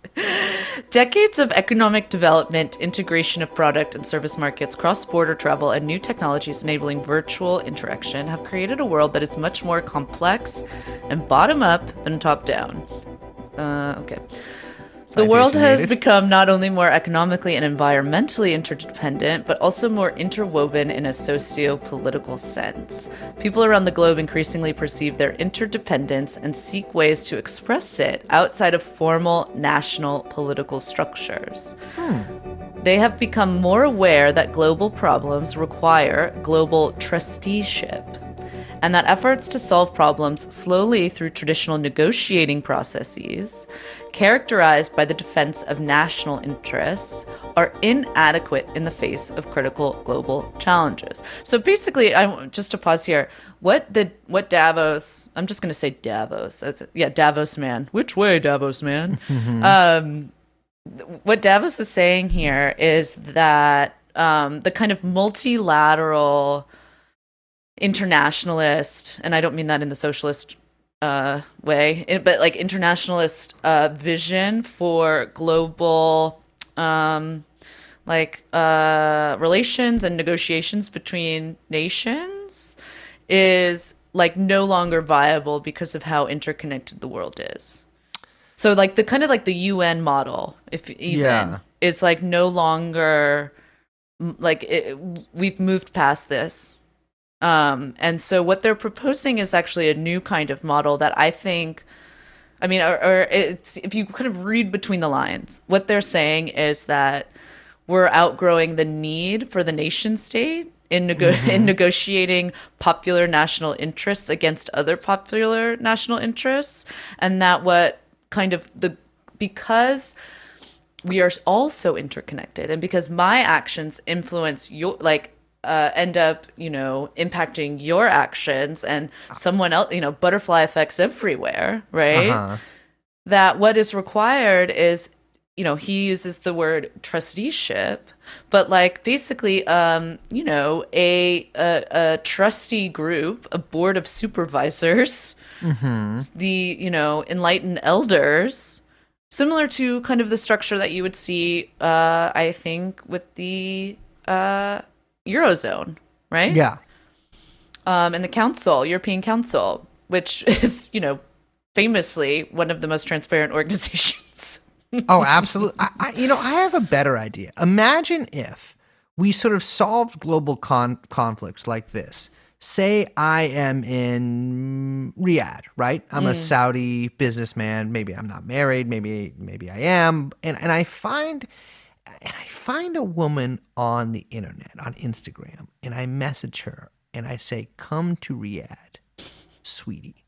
Decades of economic development, integration of product and service markets, cross border travel, and new technologies enabling virtual interaction have created a world that is much more complex and bottom up than top down. Uh, okay. The world has become not only more economically and environmentally interdependent, but also more interwoven in a socio political sense. People around the globe increasingly perceive their interdependence and seek ways to express it outside of formal national political structures. Hmm. They have become more aware that global problems require global trusteeship and that efforts to solve problems slowly through traditional negotiating processes, characterized by the defense of national interests, are inadequate in the face of critical global challenges. So basically, I just to pause here. What the what Davos? I'm just going to say Davos. That's yeah, Davos man. Which way, Davos man? um, what Davos is saying here is that um, the kind of multilateral internationalist, and I don't mean that in the socialist uh, way, but like internationalist uh, vision for global um, like uh, relations and negotiations between nations is like no longer viable because of how interconnected the world is. So like the kind of like the UN model, if even, Yeah. is like no longer like it, we've moved past this. Um, and so what they're proposing is actually a new kind of model that I think, I mean, or, or it's if you kind of read between the lines, what they're saying is that we're outgrowing the need for the nation state in nego- in negotiating popular national interests against other popular national interests, and that what kind of the because we are all so interconnected and because my actions influence your like uh, end up you know impacting your actions and someone else you know butterfly effects everywhere right Uh-huh. that what is required is you know he uses the word trusteeship but like basically um you know a a, a trustee group a board of supervisors the you know enlightened elders similar to kind of the structure that you would see uh i think with the uh eurozone right Yeah. um, and the council, European Council, which is, you know, famously one of the most transparent organizations. Oh, absolutely. I, I, you know, I have a better idea. Imagine if we sort of solved global con- conflicts like this. Say I am in Riyadh, right? I'm a Saudi businessman. Maybe I'm not married. Maybe maybe I am, and and I find and I find a woman on the internet on Instagram, and I message her and I say, "Come to Riyadh, sweetie."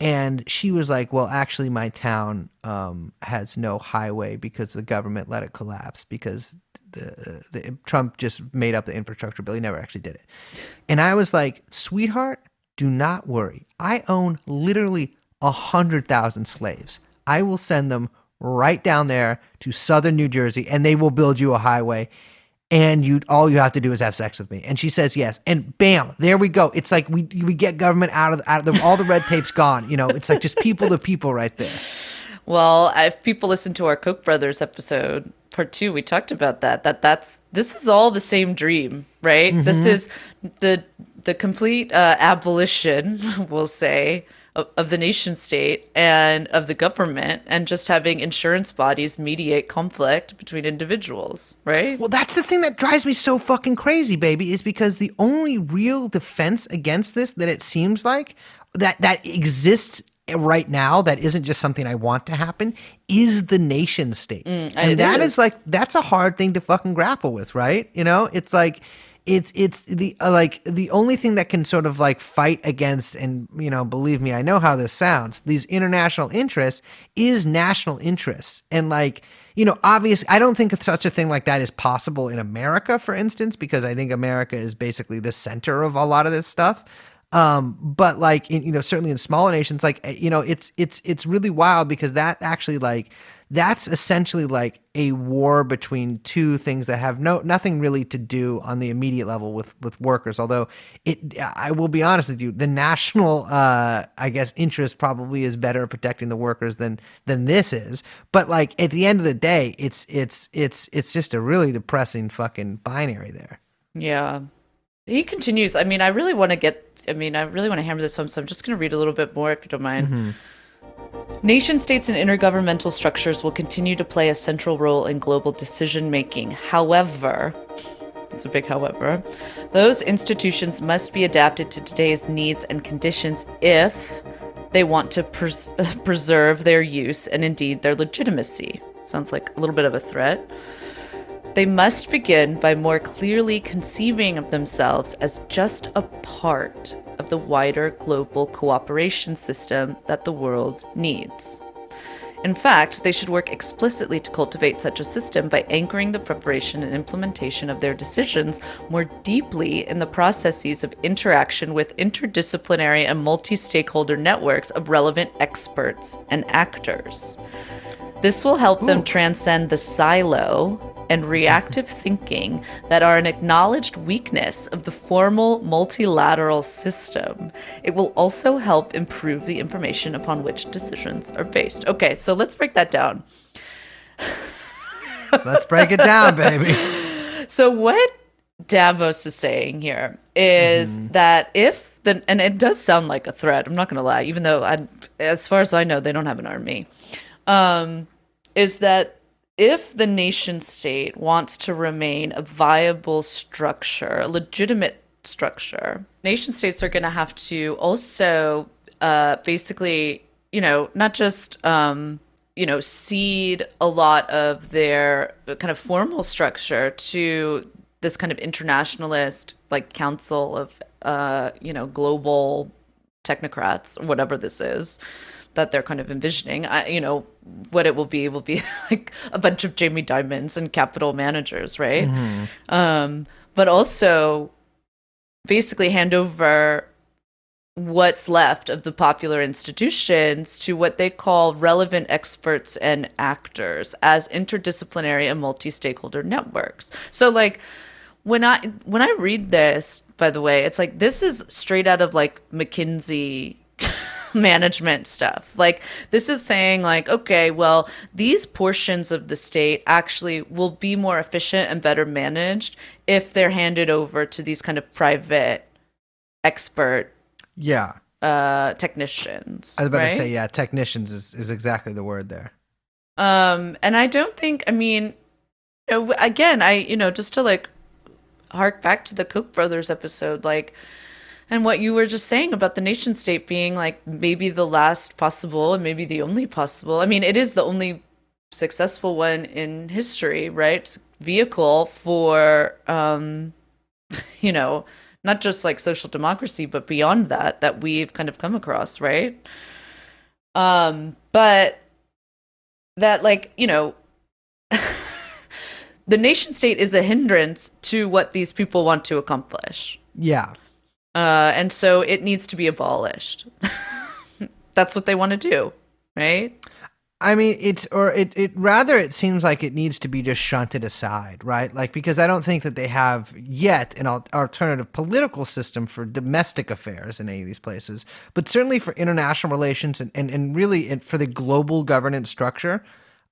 And she was like, "Well, actually, my town um, has no highway because the government let it collapse because the, the Trump just made up the infrastructure bill. He never actually did it." And I was like, "Sweetheart, do not worry. I own literally a hundred thousand slaves. I will send them right down there to southern New Jersey, and they will build you a highway." and you all you have to do is have sex with me and she says yes and bam there we go it's like we we get government out of out of the, all the red tape's gone you know it's like just people to people right there Well, if people listen to our Koch brothers episode, part two, we talked about that. That that's this is all the same dream, right? This is the the complete uh, abolition, we'll say, of, of the nation state and of the government, and just having insurance bodies mediate conflict between individuals, right? Well, that's the thing that drives me so fucking crazy, baby, is because the only real defense against this that it seems like that that exists right now that isn't just something I want to happen is the nation state. Mm, it and that is is. like that's a hard thing to fucking grapple with, right? You know, it's like it's it's the uh, like the only thing that can sort of like fight against and you know believe me i know how this sounds these international interests is national interests. And like you know obviously i don't think such a thing like that is possible in america for instance because i think america is basically the center of a lot of this stuff. Um but like in, you know certainly in smaller nations like eh, you know it's it's it's really wild because that actually like that's essentially like a war between two things that have no nothing really to do on the immediate level with with workers although it i will be honest with you the national uh i guess interest probably is better at protecting the workers than than this is but like at the end of the day it's it's it's it's just a really depressing fucking binary there Yeah. He continues. I mean, I really want to get, I mean, I really want to hammer this home, so I'm just going to read a little bit more if you don't mind. Nation states and intergovernmental structures will continue to play a central role in global decision making. However, it's a big however, those institutions must be adapted to today's needs and conditions if they want to pres- preserve their use and indeed their legitimacy. Sounds like a little bit of a threat. They must begin by more clearly conceiving of themselves as just a part of the wider global cooperation system that the world needs. In fact, they should work explicitly to cultivate such a system by anchoring the preparation and implementation of their decisions more deeply in the processes of interaction with interdisciplinary and multi stakeholder networks of relevant experts and actors. This will help them transcend the silo and reactive thinking that are an acknowledged weakness of the formal multilateral system. It will also help improve the information upon which decisions are based. Okay, so let's break that down. let's break it down baby So what Davos is saying here is that if the and it does sound like a threat. I'm not going to lie, even though I, as far as I know, they don't have an army. Um, is that if the nation state wants to remain a viable structure, a legitimate structure, nation states are going to have to also uh, basically, you know, not just um, you know, cede a lot of their kind of formal structure to this kind of internationalist, like council of, uh, you know, global technocrats whatever this is that they're kind of envisioning. I, you know, what it will be will be like a bunch of Jamie Dimons and capital managers, right? Um, but also basically hand over what's left of the popular institutions to what they call relevant experts and actors as interdisciplinary and multi-stakeholder networks. So like when I when I read this, by the way, it's like this is straight out of like McKinsey management stuff. Like this is saying like okay, well, these portions of the state actually will be more efficient and better managed if they're handed over to these kind of private expert yeah uh technicians. i was about right? to say yeah technicians is, is exactly the word there Um, and I don't think, I mean, you know, again, I, you know, just to like hark back to the Koch brothers episode, like, and what you were just saying about the nation state being like maybe the last possible and maybe the only possible. I mean, it is the only successful one in history, right? Vehicle for, um, you know, not just like social democracy, but beyond that, that we've kind of come across, right? Um, but that like you know the nation state is a hindrance to what these people want to accomplish yeah uh, and so it needs to be abolished that's what they want to do right I mean, it's or it it rather it seems like it needs to be just shunted aside, right? Like because I don't think that they have yet an al- alternative political system for domestic affairs in any of these places, but certainly for international relations and and, and really for the global governance structure.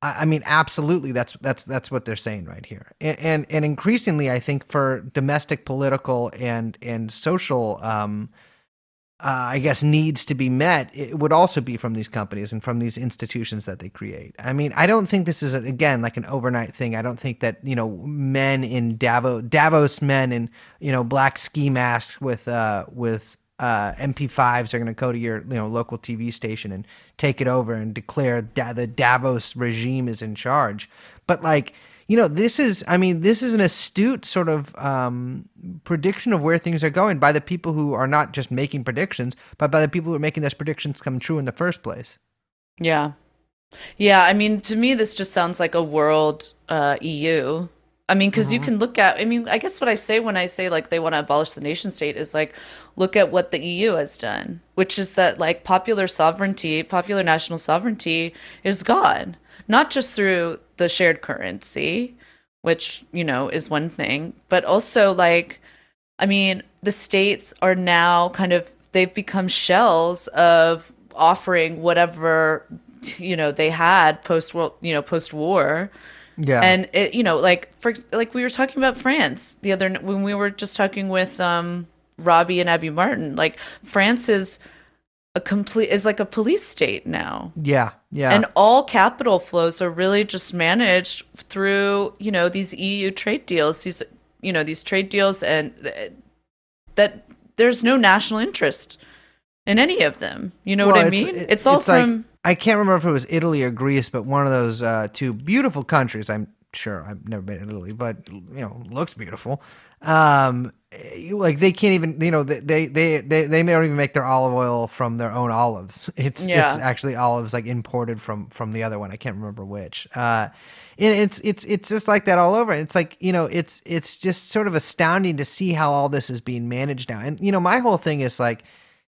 I mean, absolutely. That's that's that's what they're saying right here, and and, and increasingly, I think for domestic, political, and and social, um, uh, I guess needs to be met, it would also be from these companies and from these institutions that they create. I mean, I don't think this is again like an overnight thing. I don't think that you know men in Davos, Davos men in you know black ski masks with uh with uh, MP5s are going to go to your you know local TV station and take it over and declare da- the Davos regime is in charge. But like you know, this is I mean this is an astute sort of um, prediction of where things are going by the people who are not just making predictions, but by the people who are making those predictions come true in the first place. Yeah. Yeah, I mean, to me, this just sounds like a world uh, EU. I mean, because you mm-hmm. can look at, I mean, I guess what I say when I say like they want to abolish the nation state is like, look at what the EU has done, which is that like popular sovereignty, popular national sovereignty is gone, not just through the shared currency, which, you know, is one thing, but also like, I mean, the states are now kind of, they've become shells of offering whatever, you know, they had post, you know, post war Yeah, and it you know like for like we were talking about France the other when we were just talking with um Robbie and Abby Martin like France is a complete is like a police state now. Yeah, yeah, and all capital flows are really just managed through you know these EU trade deals these you know these trade deals and that there's no national interest in any of them. You know what Well, I it's- mean? it- it's all it's like- from I can't remember if it was Italy or Greece, but one of those uh, two beautiful countries. I'm sure I've never been to Italy, but you know, looks beautiful. Um, like they can't even, you know, they they they they, they don't even make their olive oil from their own olives. It's Yeah. it's actually olives like imported from from the other one. I can't remember which. Uh, and it's it's it's just like that all over. It's like you know, it's it's just sort of astounding to see how all this is being managed now. And you know, my whole thing is like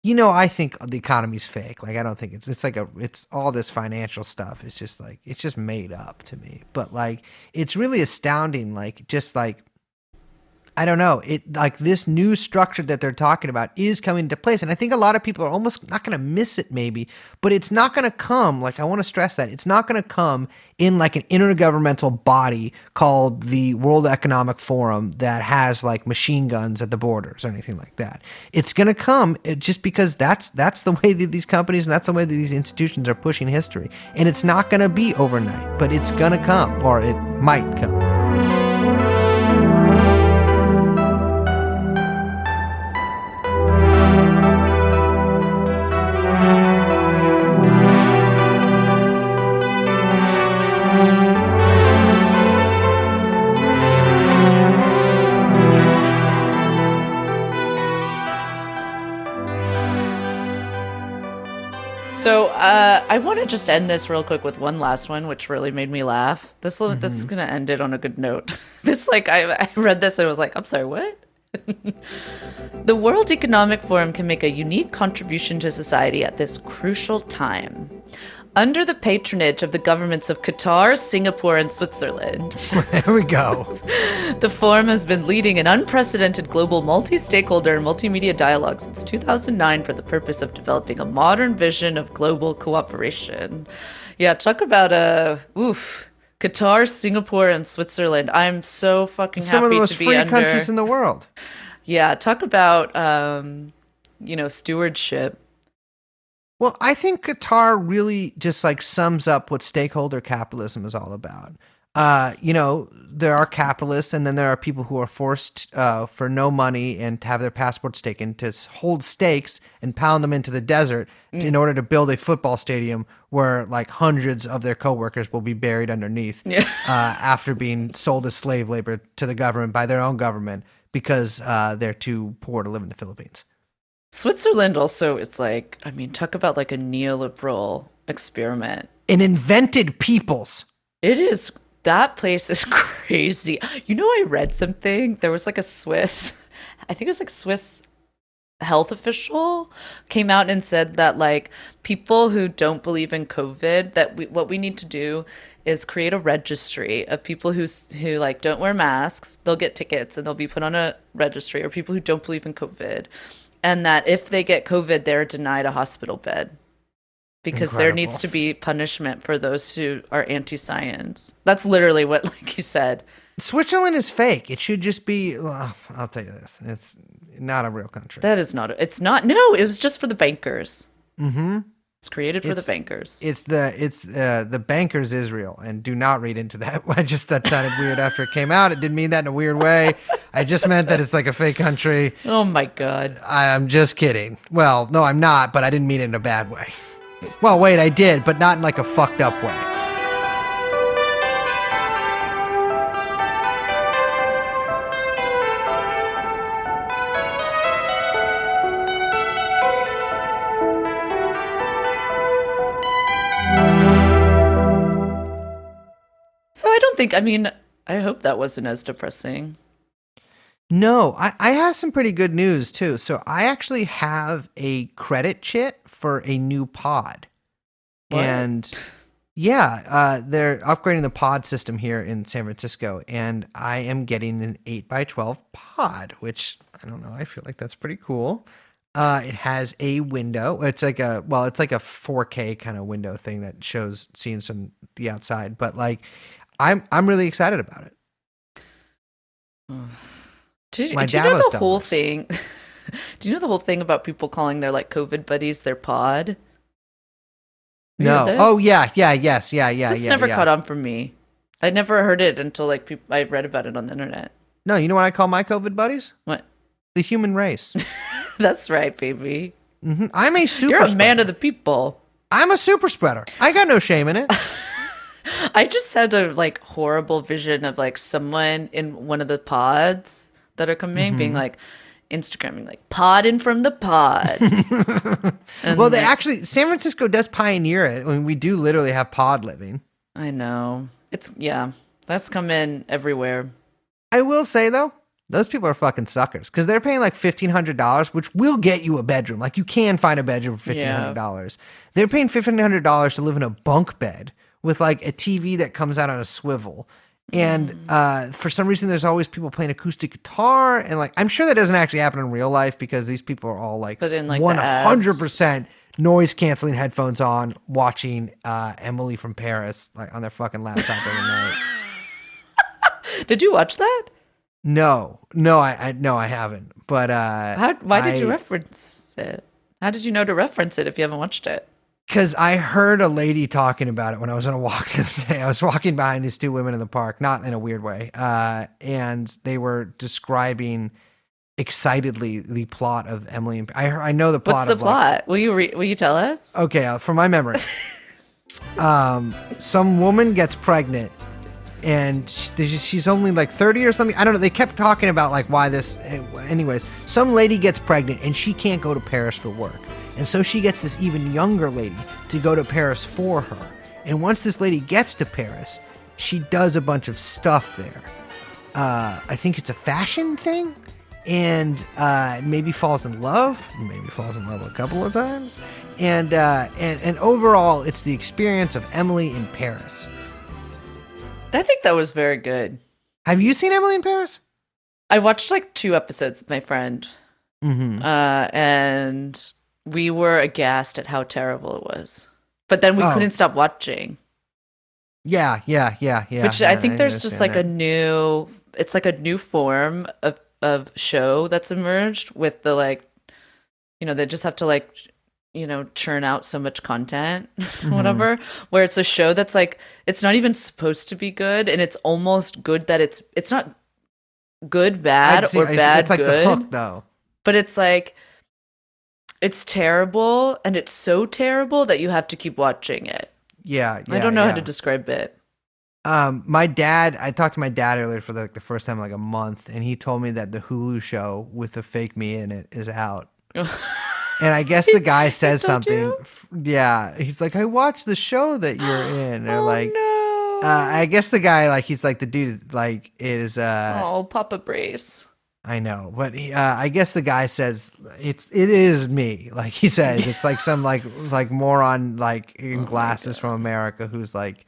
you know, I think the economy's fake. Like, I don't think it's it's like a it's all this financial stuff. It's just like it's just made up to me. But like, it's really astounding. Like, just like I don't know. It like this new structure that they're talking about is coming into place, and I think a lot of people are almost not going to miss it, maybe. But it's not going to come. Like I want to stress that it's not going to come in like an intergovernmental body called the World Economic Forum that has like machine guns at the borders or anything like that. It's going to come just because that's that's the way that these companies and that's the way that these institutions are pushing history, and it's not going to be overnight, but it's going to come, or it might come. So uh, I want to just end this real quick with one last one, which really made me laugh. This will this is gonna end it on a good note. this like I, I read this and I was like, I'm sorry, what? the World Economic Forum can make a unique contribution to society at this crucial time. Under the patronage of the governments of Qatar, Singapore, and Switzerland, There we go. the forum has been leading an unprecedented global multi stakeholder and multimedia dialogue since 2009 for the purpose of developing a modern vision of global cooperation. Yeah, talk about a oof. Qatar, Singapore, and Switzerland. I'm so fucking happy to see you. Some happy of the most to be free under. countries in the world. yeah, talk about um, you know stewardship. Well, I think Qatar really just like sums up what stakeholder capitalism is all about. Uh, you know, there are capitalists, and then there are people who are forced uh, for no money and to have their passports taken to hold stakes and pound them into the desert t- in order to build a football stadium where like hundreds of their coworkers will be buried underneath Yeah. uh, after being sold as slave labor to the government by their own government because uh, they're too poor to live in the Philippines. Switzerland also, it's like I mean, talk about like a neoliberal experiment. An invented peoples. It is that place is crazy. You know, I read something. There was like a Swiss, I think it was like Swiss health official came out and said that like people who don't believe in COVID, that we, what we need to do is create a registry of people who who like don't wear masks. They'll get tickets and they'll be put on a registry, or people who don't believe in COVID, and that if they get COVID, they're denied a hospital bed. because there needs to be punishment for those who are anti-science. That's literally what like he said. Switzerland is fake. It should just be. Well, I'll tell you this: it's not a real country. That is not. It's not. No, it was just for the bankers. mm-hmm. It's created for It's- the bankers. It's the it's uh, the bankers Israel, and do not read into that. I just that sounded weird after it came out. It didn't mean that in a weird way. I just meant that it's like a fake country. oh my god. I'm just kidding. Well, no, I'm not, but I didn't mean it in a bad way. Well, wait, I did, but not in like a fucked up way. I don't think. I mean, I hope that wasn't as depressing. No, I, I have some pretty good news too. So I actually have a credit chit for a new pod. What? And yeah, uh, they're upgrading the pod system here in San Francisco, and I am getting an 8x12 pod, which I don't know, I feel like that's pretty cool. Uh, it has a window. It's like a well, it's like a 4K kind of window thing that shows scenes from the outside. But like, I'm I'm really excited about it. Did, My do you know the whole dollars. thing? do you know the whole thing about people calling their like COVID buddies their pod? No. Oh yeah, yeah, yes, yeah, yeah, this yeah. never yeah. caught on for me. I never heard it until like peop I read about it on the internet. No, you know what I call my COVID buddies? What? The human race. That's right, baby. hmm I'm a super. You're a man of the people. I'm a super spreader. I got no shame in it. I just had a like horrible vision of like someone in one of the pods that are coming Mm-hmm. being like Instagramming like pod podding from the pod. Well, they like, actually San Francisco does pioneer it. I mean, we do literally have pod living. I know. It's yeah. That's come in everywhere. I will say though, those people are fucking suckers because they're paying like fifteen hundred dollars, which will get you a bedroom. Like you can find a bedroom for fifteen hundred dollars. They're paying fifteen hundred dollars to live in a bunk bed with like a TV that comes out on a swivel. And Mm. uh, for some reason, there's always people playing acoustic guitar, and like I'm sure that doesn't actually happen in real life because these people are all like But in, like, the hundred percent noise canceling headphones on, watching uh, Emily from Paris like on their fucking laptop every night. Did you watch that? No, no, I, I no, I haven't. But uh, How why did you I- reference it? How did you know to reference it if you haven't watched it? Because I heard a lady talking about it when I was on a walk the other day. I was walking behind these two women in the park, not in a weird way, uh, and they were describing excitedly the plot of Emily. And I I know the plot. What's the of, like- plot? will you re- will you tell us? okay, uh, from my memory, um, some woman gets pregnant, and she, she's only like thirty or something. I don't know. They kept talking about like why this. Anyways, some lady gets pregnant and she can't go to Paris for work, and so she gets this even younger lady to go to Paris for her. And once this lady gets to Paris, she does a bunch of stuff there. Uh, I think it's a fashion thing, and uh, maybe falls in love. Maybe falls in love a couple of times, and uh, and and overall, it's the experience of Emily in Paris. I think that was very good. Have you seen Emily in Paris? I watched like two episodes with my friend, Mm-hmm. uh, and we were aghast at how terrible it was. But then we Oh. couldn't stop watching. Yeah, yeah, yeah, yeah. which yeah, I think there's just like a new it's like a new form of of show that's emerged with the like you know they just have to like you know churn out so much content Mm-hmm. whatever where it's a show that's like it's not even supposed to be good and it's almost good that it's it's not good bad see- or I bad It's like good the hook, though. but it's like it's terrible and it's so terrible that you have to keep watching it Yeah, i don't know how to describe it Um, my dad, I talked to my dad earlier for like the first time in like a month, and he told me that the Hulu show with the fake me in it is out. And I guess the guy told something. f- Yeah, he's like, I watched the show that you're in. Or oh like, no uh, I guess the guy, like, he's like the dude, like, is uh, oh papa brace I know, but he, uh, I guess the guy says it's it is me. Like he says, it's like some like like moron like Oh in glasses from America who's like,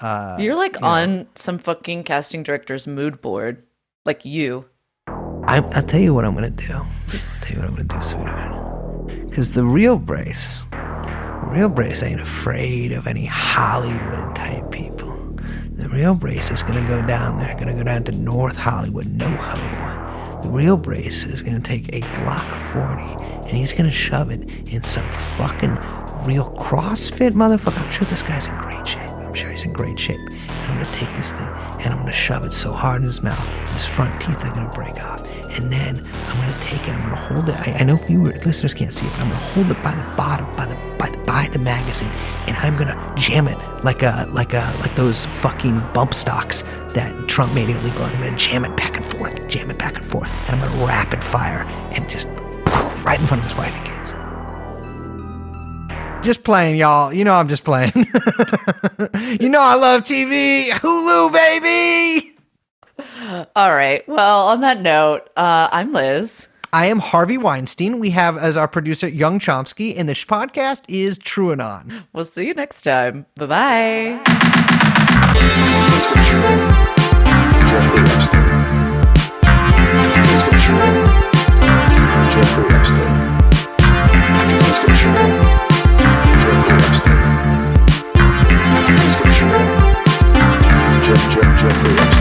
uh, You're like you know. on some fucking casting director's mood board. Like you. I'm, I'll tell you what I'm gonna do. I'll tell you what I'm gonna do, sweetheart. Because the real Brace, real Brace ain't afraid of any Hollywood type people. The real Brace is gonna go down there, gonna go down to North Hollywood, no ho. Real Brace is gonna take a Glock 40 and he's gonna shove it in some fucking real CrossFit motherfucker. I'm sure this guy's in great shape. I'm sure he's in great shape. I'm gonna take this thing and I'm gonna shove it so hard in his mouth, his front teeth are gonna break off. And then I'm gonna take it, I'm gonna hold it. I, I know viewer listeners can't see it, but I'm gonna hold it by the bottom, by the by the by the magazine, and I'm gonna jam it like a like a like those fucking bump stocks that Trump made illegal. And I'm gonna jam it back and forth, jam it back and forth, and I'm gonna rapid fire and just poof, right in front of his wife and kids. Just playing, y'all. You know I'm just playing. you know I love TV. Hulu, baby. All right. Well, on that note, uh, I'm Liz. I am Harvey Weinstein. We have as our producer Young Chomsky, and this podcast is TrueAnon. We'll see you next time. Bye bye. Let's. Jeffrey Epstein. Jeffrey.